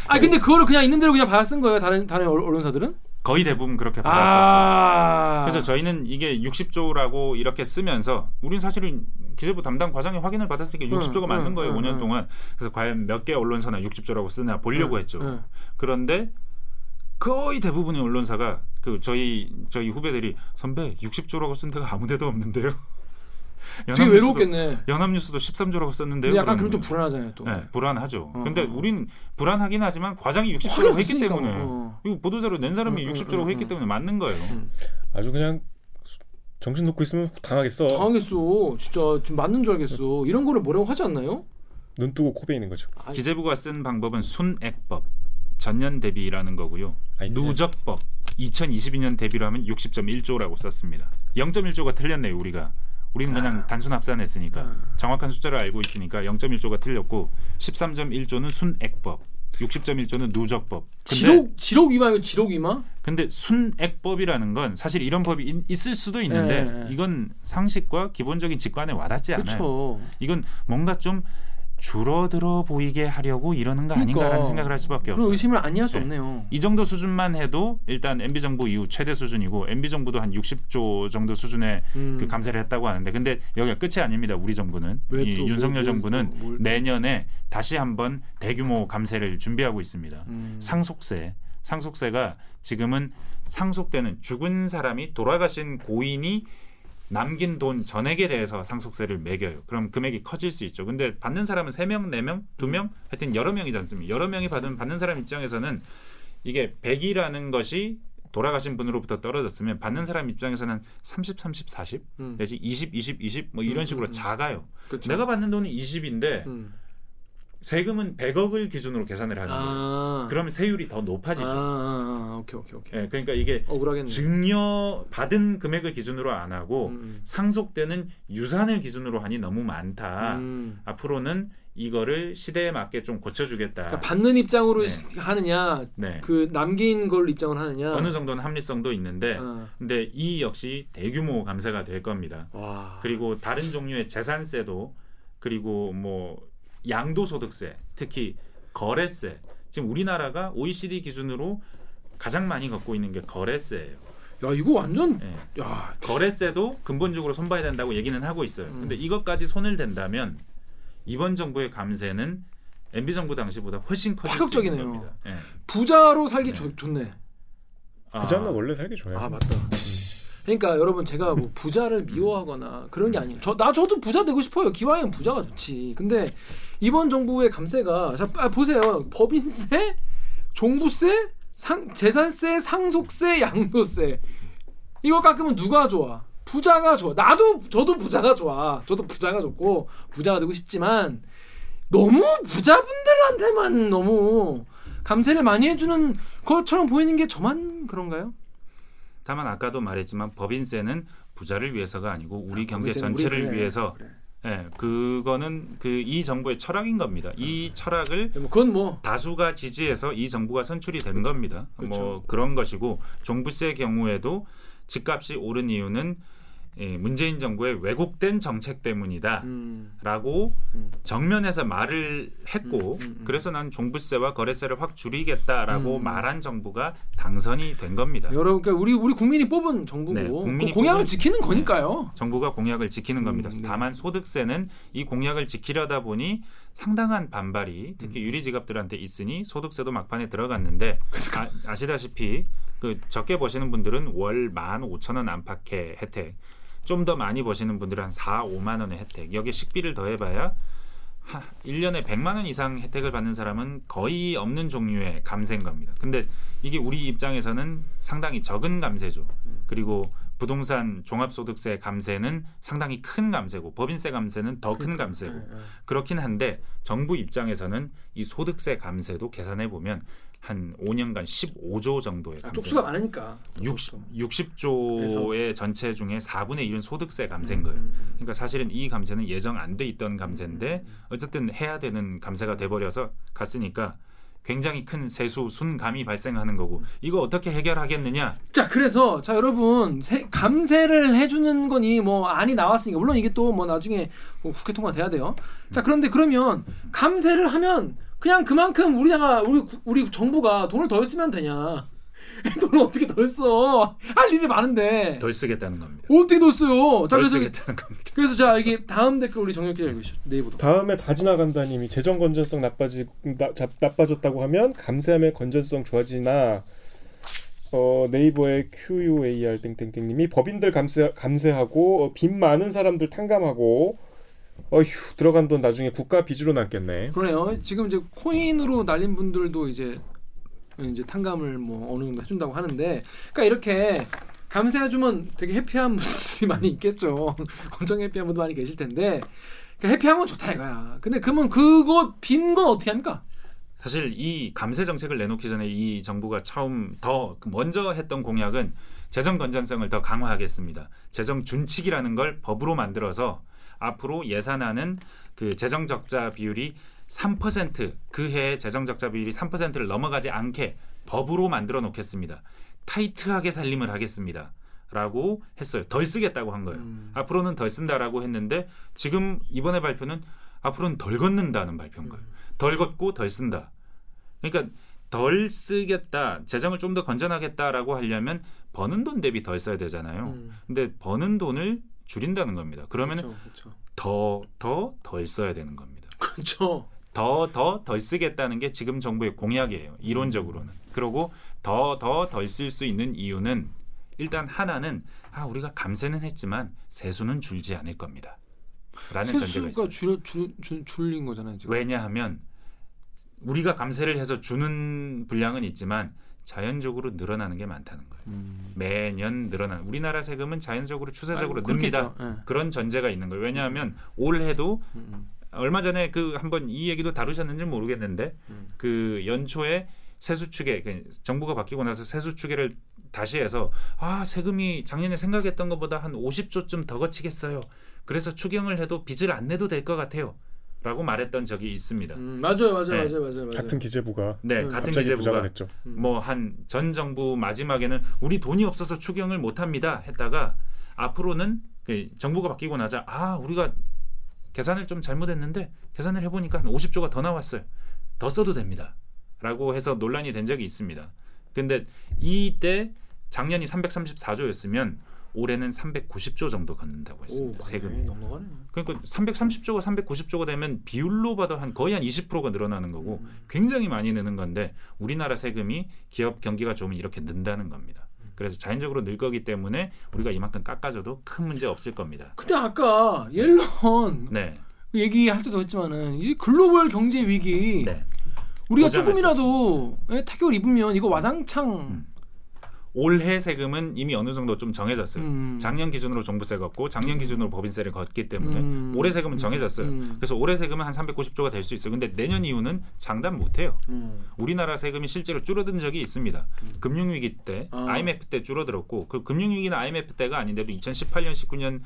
아, 근데 그거를 그냥 있는 대로 그냥 받아 쓴 거예요. 다른 다른 언- 언론사들은? 거의 대부분 그렇게 받았었어요. 아. 그래서 저희는 이게 60조라고 이렇게 쓰면서 우린 사실은 기재부 담당 과장이 확인을 받았으니까 60조가 응, 맞는 응, 거예요. 응, 5년 응. 동안. 그래서 과연 몇 개 언론사나 60조라고 쓰나 보려고 응, 했죠. 응. 그런데 거의 대부분의 언론사가 그 저희 저희 후배들이 선배 60조라고 쓴 데가 아무 데도 없는데요. 되게 연합뉴스도- 외롭겠네. 연합뉴스도 13조라고 썼는데요. 약간 그럼 좀. 불안하잖아요, 또. 네, 불안하죠. 어, 근데 어. 우린 불안하긴 하지만 과장이 60조라고 확인 했기 없으니까, 때문에 어. 이거 보도자료 낸 사람이 응, 응, 60조라고 응, 했기 응. 때문에 맞는 거예요. 음. 아주 그냥 정신 놓고 있으면 당하겠어. 당하겠어. 진짜 지금 맞는 줄 알겠어. 이런 거를 뭐라고 하지 않나요? 눈 뜨고 코 베이는 거죠. 아, 기재부가 쓴 방법은 순액법 전년 대비라는 거고요. 아니, 그냥- 누적법 2022년 대비로 하면 60.1조라고 썼습니다. 0.1조가 틀렸네요, 우리가. 우리는 그냥 단순 합산했으니까 아. 정확한 숫자를 알고 있으니까 0.1조가 틀렸고 13.1조는 순액법, 60.1조는 누적법. 근데 지록 지록 위마요, 지록 위마? 근데 순액법이라는 건 사실 이런 법이 있- 있을 수도 있는데 네. 이건 상식과 기본적인 직관에 와닿지 않아요. 그렇죠. 이건 뭔가 좀 줄어들어 보이게 하려고 이러는 거 아닌가라는 그러니까. 생각을 할 수밖에 없어요. 의심을 아니할 수 네. 없네요. 이 정도 수준만 해도 일단 MB 정부 이후 최대 수준이고 MB 정부도 한 60조 정도 수준의 음. 그 감세를 했다고 하는데 근데 여기가 끝이 아닙니다. 우리 정부는 왜이 또, 윤석열 뭘, 뭘, 정부는 뭘, 뭘. 내년에 다시 한번 대규모 감세를 준비하고 있습니다. 음. 상속세 상속세가 지금은 상속되는 죽은 사람이 돌아가신 고인이 남긴 돈 전액에 대해서 상속세를 매겨요. 그럼 금액이 커질 수 있죠. 근데 받는 사람은 세명네 명두명 하여튼 여러 명이지 않습니까? 여러 명이 받은 받는 사람 입장에서는 이게 100이라는 것이 돌아가신 분으로부터 떨어졌으면 받는 사람 입장에서는 30, 30, 40 음. 내지 20, 20, 20 뭐 이런 음, 식으로 음, 음. 작아요. 그렇죠. 내가 받는 돈은 20인데 음. 세금은 100억을 기준으로 계산을 하는 거예요. 아. 그러면 세율이 더 아, 높아지죠. 아, 아, 오케이, 오케이, 오케이. 예, 그러니까 이게 억울하겠네. 증여 받은 금액을 기준으로 안 하고 음. 상속되는 유산을 기준으로 하니 너무 많다. 음. 앞으로는 이거를 시대에 맞게 좀 고쳐주겠다. 그러니까 받는 입장으로 네. 시- 하느냐, 네. 그 남긴 걸 입장을 하느냐. 어느 정도는 합리성도 있는데, 아. 근데 이 역시 대규모 감세가 될 겁니다. 와. 그리고 다른 종류의 재산세도 그리고 뭐 양도소득세, 특히 거래세. 지금 우리나라가 OECD 기준으로 가장 많이 걷고 있는 게 거래세예요. 야, 이거 완전 예. 야, 거래세도 근본적으로 손봐야 된다고 얘기는 하고 있어요. 음. 근데 이것까지 손을 댄다면 이번 정부의 감세는 MB 정부 당시보다 훨씬 커질 수 파격적이네요. 있는 겁니다. 예. 부자로 살기 네. 좋, 좋네. 아, 부자는 원래 살기 좋아요. 아, 맞다. 그러니까 여러분 제가 뭐 부자를 미워하거나 그런 게 아니에요. 저 나 저도 부자 되고 싶어요. 기왕이면 부자가 좋지. 근데 이번 정부의 감세가 자 아, 보세요. 법인세, 종부세, 상, 재산세, 상속세, 양도세 이거 깎으면 누가 좋아? 부자가 좋아. 나도 저도 부자가 좋아. 저도 부자가 좋고 부자가 되고 싶지만 너무 부자분들한테만 너무 감세를 많이 해주는 것처럼 보이는 게 저만 그런가요? 다만 아까도 말했지만 법인세는 부자를 위해서가 아니고 우리 아, 경제 전체를 우리 위해서 그래. 예, 그거는 그 이 정부의 철학인 겁니다. 이 철학을 뭐 그건 뭐 다수가 지지해서 이 정부가 선출이 된 겁니다. 그렇죠. 뭐 그런 것이고 종부세 경우에도 집값이 오른 이유는 예, 문재인 정부의 왜곡된 정책 때문이다. 음. 라고 음. 정면에서 말을 했고 음, 음, 음. 그래서 난 종부세와 거래세를 확 줄이겠다라고 음. 말한 정부가 당선이 된 겁니다. 여러분, 그러니까 우리 우리 국민이 뽑은 정부고 네, 국민이 그 공약을 뽑은- 지키는 거니까요. 정부가 공약을 지키는 겁니다. 음, 네. 다만 소득세는 이 공약을 지키려다 보니 상당한 반발이 특히 음. 유리지갑들한테 있으니 소득세도 막판에 들어갔는데 아, 시다시피 그 적게 버시는 분들은 월 15,000원 안팎의 혜택 좀 더 많이 버시는 분들은 한 4, 5만 원의 혜택 여기에 식비를 더해봐야 하, 1년에 100만 원 이상 혜택을 받는 사람은 거의 없는 종류의 감세인 겁니다. 근데 이게 우리 입장에서는 상당히 적은 감세죠. 그리고 부동산 종합소득세 감세는 상당히 큰 감세고 법인세 감세는 더 큰 감세고 네, 네. 그렇긴 한데 정부 입장에서는 이 소득세 감세도 계산해 보면 한 5년간 15조 정도의 아, 감세. 쪽수가 많으니까. 60, 60 조의 전체 중에 4분의 1은 소득세 감세인 거예요. 음, 음. 그러니까 사실은 이 감세는 예정 안 돼 있던 감세인데 어쨌든 해야 되는 감세가 돼 버려서 갔으니까 굉장히 큰 세수 순감이 발생하는 거고 이거 어떻게 해결하겠느냐? 자, 그래서 자 여러분 세- 감세를 해주는 거니 뭐 안이 나왔으니까 물론 이게 또 뭐 나중에 뭐 국회 통과돼야 돼요. 자, 그런데 그러면 감세를 하면 그냥 그만큼 우리나라 우리 구- 우리 정부가 돈을 덜 쓰면 되냐? 돈을 어떻게 덜 써? 할 일이 많은데 덜 쓰겠다는 겁니다. 어떻게 덜 써요? 자, 덜 그래서 쓰겠다는 겁니다. 그래서 자 이게 다음 댓글 우리 정혁 기자 읽으시죠. 네이버도. 다음에 다 지나간다님이 재정 건전성 나빠지 나, 자- 나빠졌다고 하면 감세함의 건전성 좋아지나 어, 네이버의 QUAR 땡땡땡님이 법인들 감세 감세하고 어, 빚 많은 사람들 탕감하고 어휴 들어간 돈 나중에 국가 빚으로 남겠네. 그러네요. 지금 이제 코인으로 날린 분들도 이제 이제 탕감을 뭐 어느 정도 해준다고 하는데, 그러니까 이렇게 감세해주면 되게 해피한 분들이 많이 있겠죠. 엄청 해피한 분도 많이 계실 텐데, 그러니까 해피한 건 좋다 이거야. 근데 그러면 그거 빈 건 어떻게 합니까? 사실 이 감세 정책을 내놓기 전에 이 정부가 처음 더그 먼저 했던 공약은 재정 건전성을 더 강화하겠습니다. 재정 준칙이라는 걸 법으로 만들어서 앞으로 예산안은 그 재정 적자 비율이 3%그 해의 재정 적자 비율이 3%를 넘어가지 않게 법으로 만들어 놓겠습니다. 타이트하게 살림을 하겠습니다. 라고 했어요. 덜 쓰겠다고 한 거예요. 음. 앞으로는 덜 쓴다라고 했는데 지금 이번에 발표는 앞으로는 덜 걷는다는 발표인 거예요. 덜 걷고 덜 쓴다. 그러니까 덜 쓰겠다, 재정을 좀 더 건전하겠다라고 하려면 버는 돈 대비 덜 써야 되잖아요. 음. 근데 버는 돈을 줄인다는 겁니다. 그러면 그렇죠, 그렇죠. 더더 덜 써야 되는 겁니다. 그렇죠. 더 더 덜 쓰겠다는 게 지금 정부의 공약이에요. 이론적으로는. 그리고 더 더 덜 쓸 수 있는 이유는 일단 하나는 아 우리가 감세는 했지만 세수는 줄지 않을 겁니다. 라는 전제가 있어요. 세수가 줄여 줄, 줄 줄린 거잖아요 지금. 왜냐하면 우리가 감세를 해서 주는 분량은 있지만 자연적으로 늘어나는 게 많다는 거예요. 음. 매년 늘어나는 우리나라 세금은 자연적으로 추세적으로 아이고, 늡니다. 예. 그런 전제가 있는 거예요. 왜냐하면 올해도 음, 음. 얼마 전에 그 한번 이 얘기도 다루셨는지 모르겠는데 음. 그 연초에 세수 추계 그 정부가 바뀌고 나서 세수 추계를 다시 해서 아 세금이 작년에 생각했던 것보다 한 50조쯤 더 거치겠어요. 그래서 추경을 해도 빚을 안 내도 될 것 같아요. 라고 말했던 적이 있습니다. 음, 맞아요, 맞아요, 네. 맞아요, 맞아요, 맞아요. 같은 기재부가 네, 음, 같은 기재부가 됐죠. 뭐 한 전 정부 마지막에는 우리 돈이 없어서 추경을 못 합니다 했다가 앞으로는 그 정부가 바뀌고 나자 아 우리가 계산을 좀 잘못했는데 계산을 해보니까 한 50조가 더 나왔어요. 더 써도 됩니다.라고 해서 논란이 된 적이 있습니다. 근데 이때 작년이 334조였으면 올해는 390조 정도 걷는다고 했습니다. 세금이. 넉넉하네. 그러니까 330조가 390조가 되면 비율로 봐도 한 거의 한 20%가 늘어나는 거고 음. 굉장히 많이 느는 건데 우리나라 세금이 기업 경기가 좋으면 이렇게 는다는 겁니다. 그래서 자연적으로 늘 거기 때문에 우리가 이만큼 깎아줘도 큰 문제 없을 겁니다. 근데 아까 옐런 네. 얘기할 때도 했지만은 이 글로벌 경제 위기 네. 우리가 조금이라도 예, 타격을 입으면 이거 와장창 음. 올해 세금은 이미 어느 정도 좀 정해졌어요. 음. 작년 기준으로 종부세 걷고 작년 기준으로 법인세를 걷기 때문에 음. 올해 세금은 정해졌어요. 음. 그래서 올해 세금은 한 390조가 될 수 있어요. 근데 내년 이후는 장담 못 해요. 음. 우리나라 세금이 실제로 줄어든 적이 있습니다. 금융 위기 때, 아. IMF 때 줄어들었고 그 금융 위기는 IMF 때가 아닌데도 2018년, 19년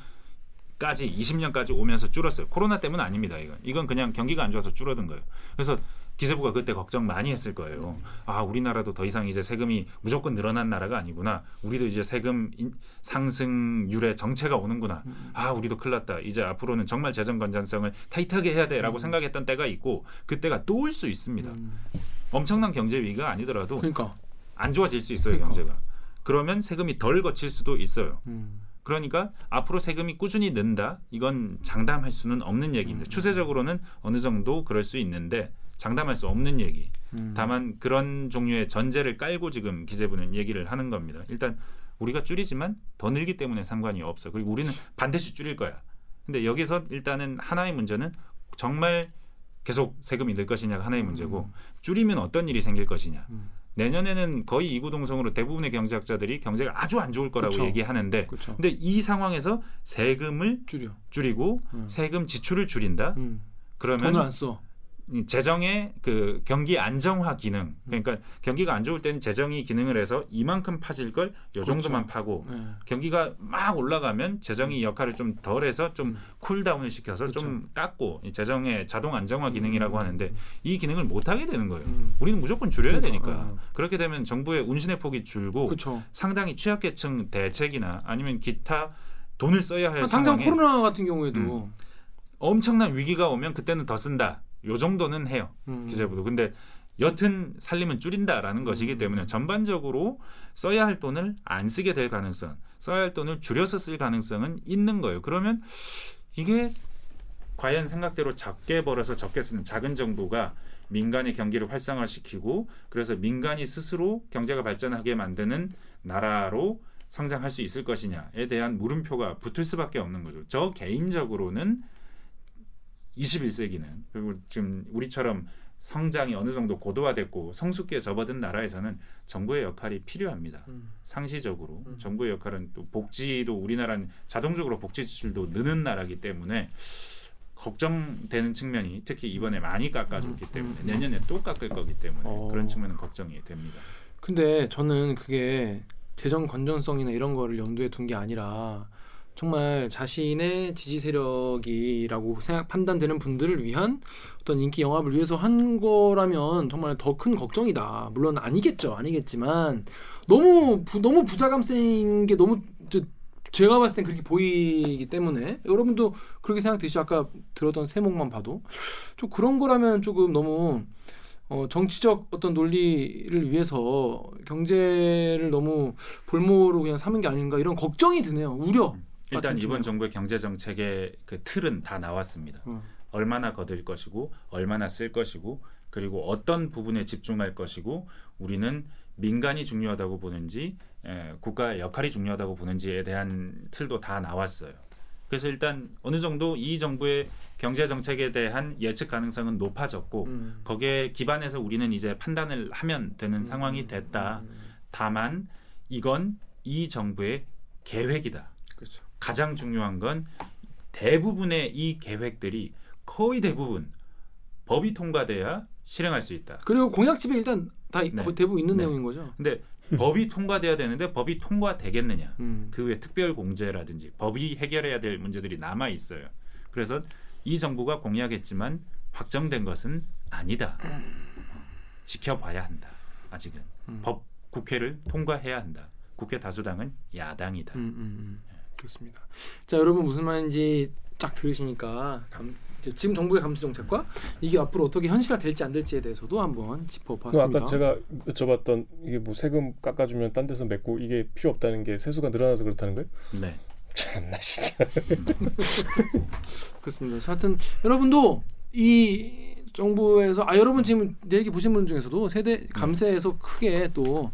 까지 20년까지 오면서 줄었어요. 코로나 때문 아닙니다. 이건 이건 그냥 경기가 안 좋아서 줄어든 거예요. 그래서 기재부가 그때 걱정 많이 했을 거예요. 아 우리나라도 더 이상 이제 세금이 무조건 늘어난 나라가 아니구나. 우리도 이제 세금 인- 상승률의 정체가 오는구나. 아 우리도 큰일 났다. 이제 앞으로는 정말 재정 건전성을 타이트하게 해야 돼라고 생각했던 때가 있고 그때가 또 올 수 있습니다. 엄청난 경제 위기가 아니더라도 그러니까. 안 좋아질 수 있어요 그러니까. 경제가. 그러면 세금이 덜 거칠 수도 있어요. 음. 그러니까 앞으로 세금이 꾸준히 는다 이건 장담할 수는 없는 얘기입니다. 추세적으로는 어느 정도 그럴 수 있는데 장담할 수 없는 얘기. 음. 다만 그런 종류의 전제를 깔고 지금 기재부는 얘기를 하는 겁니다. 일단 우리가 줄이지만 더 늘기 때문에 상관이 없어. 그리고 우리는 반드시 줄일 거야. 근데 여기서 일단은 하나의 문제는 정말 계속 세금이 늘 것이냐가 하나의 문제고 줄이면 어떤 일이 생길 것이냐. 음. 내년에는 거의 이구동성으로 대부분의 경제학자들이 경제가 아주 안 좋을 거라고 그쵸. 얘기하는데 그렇죠. 근데 이 상황에서 세금을 줄여. 줄이고 음. 세금 지출을 줄인다. 음. 그러면 돈을 안 써. 이 재정의 그 경기 안정화 기능 그러니까 경기가 안 좋을 때는 재정이 기능을 해서 이만큼 파질 걸요 정도만 파고 네. 경기가 막 올라가면 재정이 역할을 좀 덜해서 좀 쿨다운을 시켜서 좀 깎고 이 재정의 자동 안정화 기능이라고 하는데 이 기능을 못 하게 되는 거예요. 음. 우리는 무조건 줄여야 그러니까, 되니까 어. 그렇게 되면 정부의 운신의 폭이 줄고 그렇죠. 상당히 취약계층 대책이나 아니면 기타 돈을 써야 할 당장 상황에 코로나 같은 경우에도 엄청난 위기가 오면 그때는 더 쓴다. 요 정도는 해요. 음. 기재부도. 근데 여튼 살림은 줄인다라는 것이기 때문에 전반적으로 써야 할 돈을 안 쓰게 될 가능성, 써야 할 돈을 줄여서 쓸 가능성은 있는 거예요. 그러면 이게 과연 생각대로 적게 벌어서 적게 쓰는 작은 정부가 민간의 경기를 활성화시키고 그래서 민간이 스스로 경제가 발전하게 만드는 나라로 성장할 수 있을 것이냐에 대한 물음표가 붙을 수밖에 없는 거죠. 저 개인적으로는 21세기는 그리고 지금 우리처럼 성장이 어느 정도 고도화됐고 성숙기에 접어든 나라에서는 정부의 역할이 필요합니다. 음. 상시적으로 정부의 역할은 또 복지도 우리나라는 자동적으로 복지 지출도 느는 나라기 때문에 걱정되는 측면이 특히 이번에 많이 깎아줬기 때문에 내년에 또 깎을 거기 때문에 어. 그런 측면은 걱정이 됩니다. 근데 저는 그게 재정 건전성이나 이런 거를 염두에 둔 게 아니라 정말 자신의 지지 세력이라고 생각 판단되는 분들을 위한 어떤 인기 영합을 위해서 한 거라면 정말 더 큰 걱정이다. 물론 아니겠죠, 아니겠지만 너무 부, 너무 부자감 센 게 너무 저, 제가 봤을 땐 그렇게 보이기 때문에 여러분도 그렇게 생각되시죠? 아까 들었던 세목만 봐도 좀 그런 거라면 조금 너무 어, 정치적 어떤 논리를 위해서 경제를 너무 볼모로 그냥 삼은 게 아닌가 이런 걱정이 드네요. 우려. 일단 이번. 정부의 경제 정책의 그 틀은 다 나왔습니다. 어. 얼마나 거둘 것이고 얼마나 쓸 것이고 그리고 어떤 부분에 집중할 것이고 우리는 민간이 중요하다고 보는지 에, 국가의 역할이 중요하다고 보는지에 대한 틀도 다 나왔어요. 그래서 일단 어느 정도 이 정부의 경제 정책에 대한 예측 가능성은 높아졌고 음. 거기에 기반해서 우리는 이제 판단을 하면 되는 상황이 됐다. 다만 이건 이 정부의 계획이다. 가장 중요한 건 대부분의 이 계획들이 거의 대부분 법이 통과돼야 실행할 수 있다. 그리고 공약집에 일단 다 이- 네. 대부분 있는 네. 내용인 거죠. 근데 법이 통과돼야 되는데 법이 통과되겠느냐? 음. 그외 특별 공제라든지 법이 해결해야 될 문제들이 남아 있어요. 그래서 이 정부가 공약했지만 확정된 것은 아니다. 지켜봐야 한다. 아직은 법 국회를 통과해야 한다. 국회 다수당은 야당이다. 음, 음, 음. 그렇습니다. 자, 여러분 무슨 말인지 쫙 들으시니까 감, 지금 정부의 감세 정책과 이게 앞으로 어떻게 현실화 될지 안 될지에 대해서도 한번 그 짚어봤습니다. 아까 제가 여쭤봤던 이게 뭐 세금 깎아주면 딴 데서 맺고 이게 필요 없다는 게 세수가 늘어나서 그렇다는 거예요? 네. 참나 진짜. 그렇습니다. 하여튼 여러분도 이 정부에서 아 여러분 지금 내 얘기 보신 분 중에서도 세대 감세에서 크게 또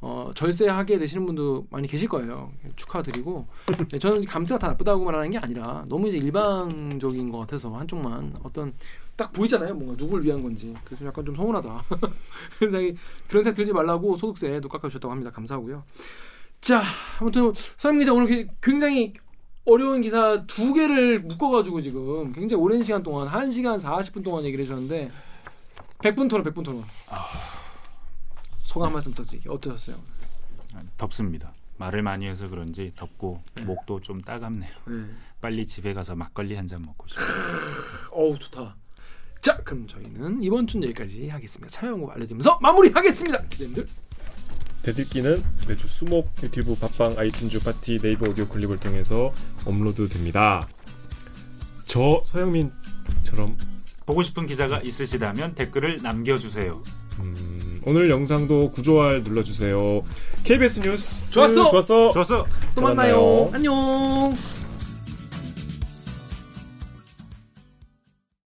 어, 절세하게 되시는 분도 많이 계실 거예요. 축하드리고 네, 저는 감세가 다 나쁘다고 말하는 게 아니라 너무 이제 일방적인 것 같아서 한쪽만 어떤 딱 보이잖아요. 뭔가 누굴 위한 건지 그래서 약간 좀 서운하다. 그런 생각이 그런 생각 들지 말라고 소득세도 깎아주셨다고 합니다. 감사하고요. 자 아무튼 서임 기자 오늘 굉장히 어려운 기사 두 개를 묶어가지고 지금 굉장히 오랜 시간 동안 1시간 40분 동안 얘기를 해주셨는데 100분 토론 100분 토론 소감 한 말씀 부탁드릴게요 어떠셨어요? 덥습니다. 말을 많이 해서 그런지 덥고 목도 좀 따갑네요. 네. 빨리 집에 가서 막걸리 한 잔 먹고 싶어요. 어우 좋다 자, 그럼 저희는 이번 주는 여기까지 하겠습니다. 참여 방법 알려드리면서 마무리하겠습니다. 기자님들. 대들기는 매주 수목 유튜브 팟빵 아이튠즈 팟티 네이버 오디오 클립을 통해서 업로드 됩니다. 저 서영민처럼 보고 싶은 기자가 있으시다면 댓글을 남겨주세요. 음, 오늘 영상도 구조할 눌러주세요. KBS 뉴스 좋았어! 좋았어. 좋았어. 또또 만나요. 만나요. 안녕.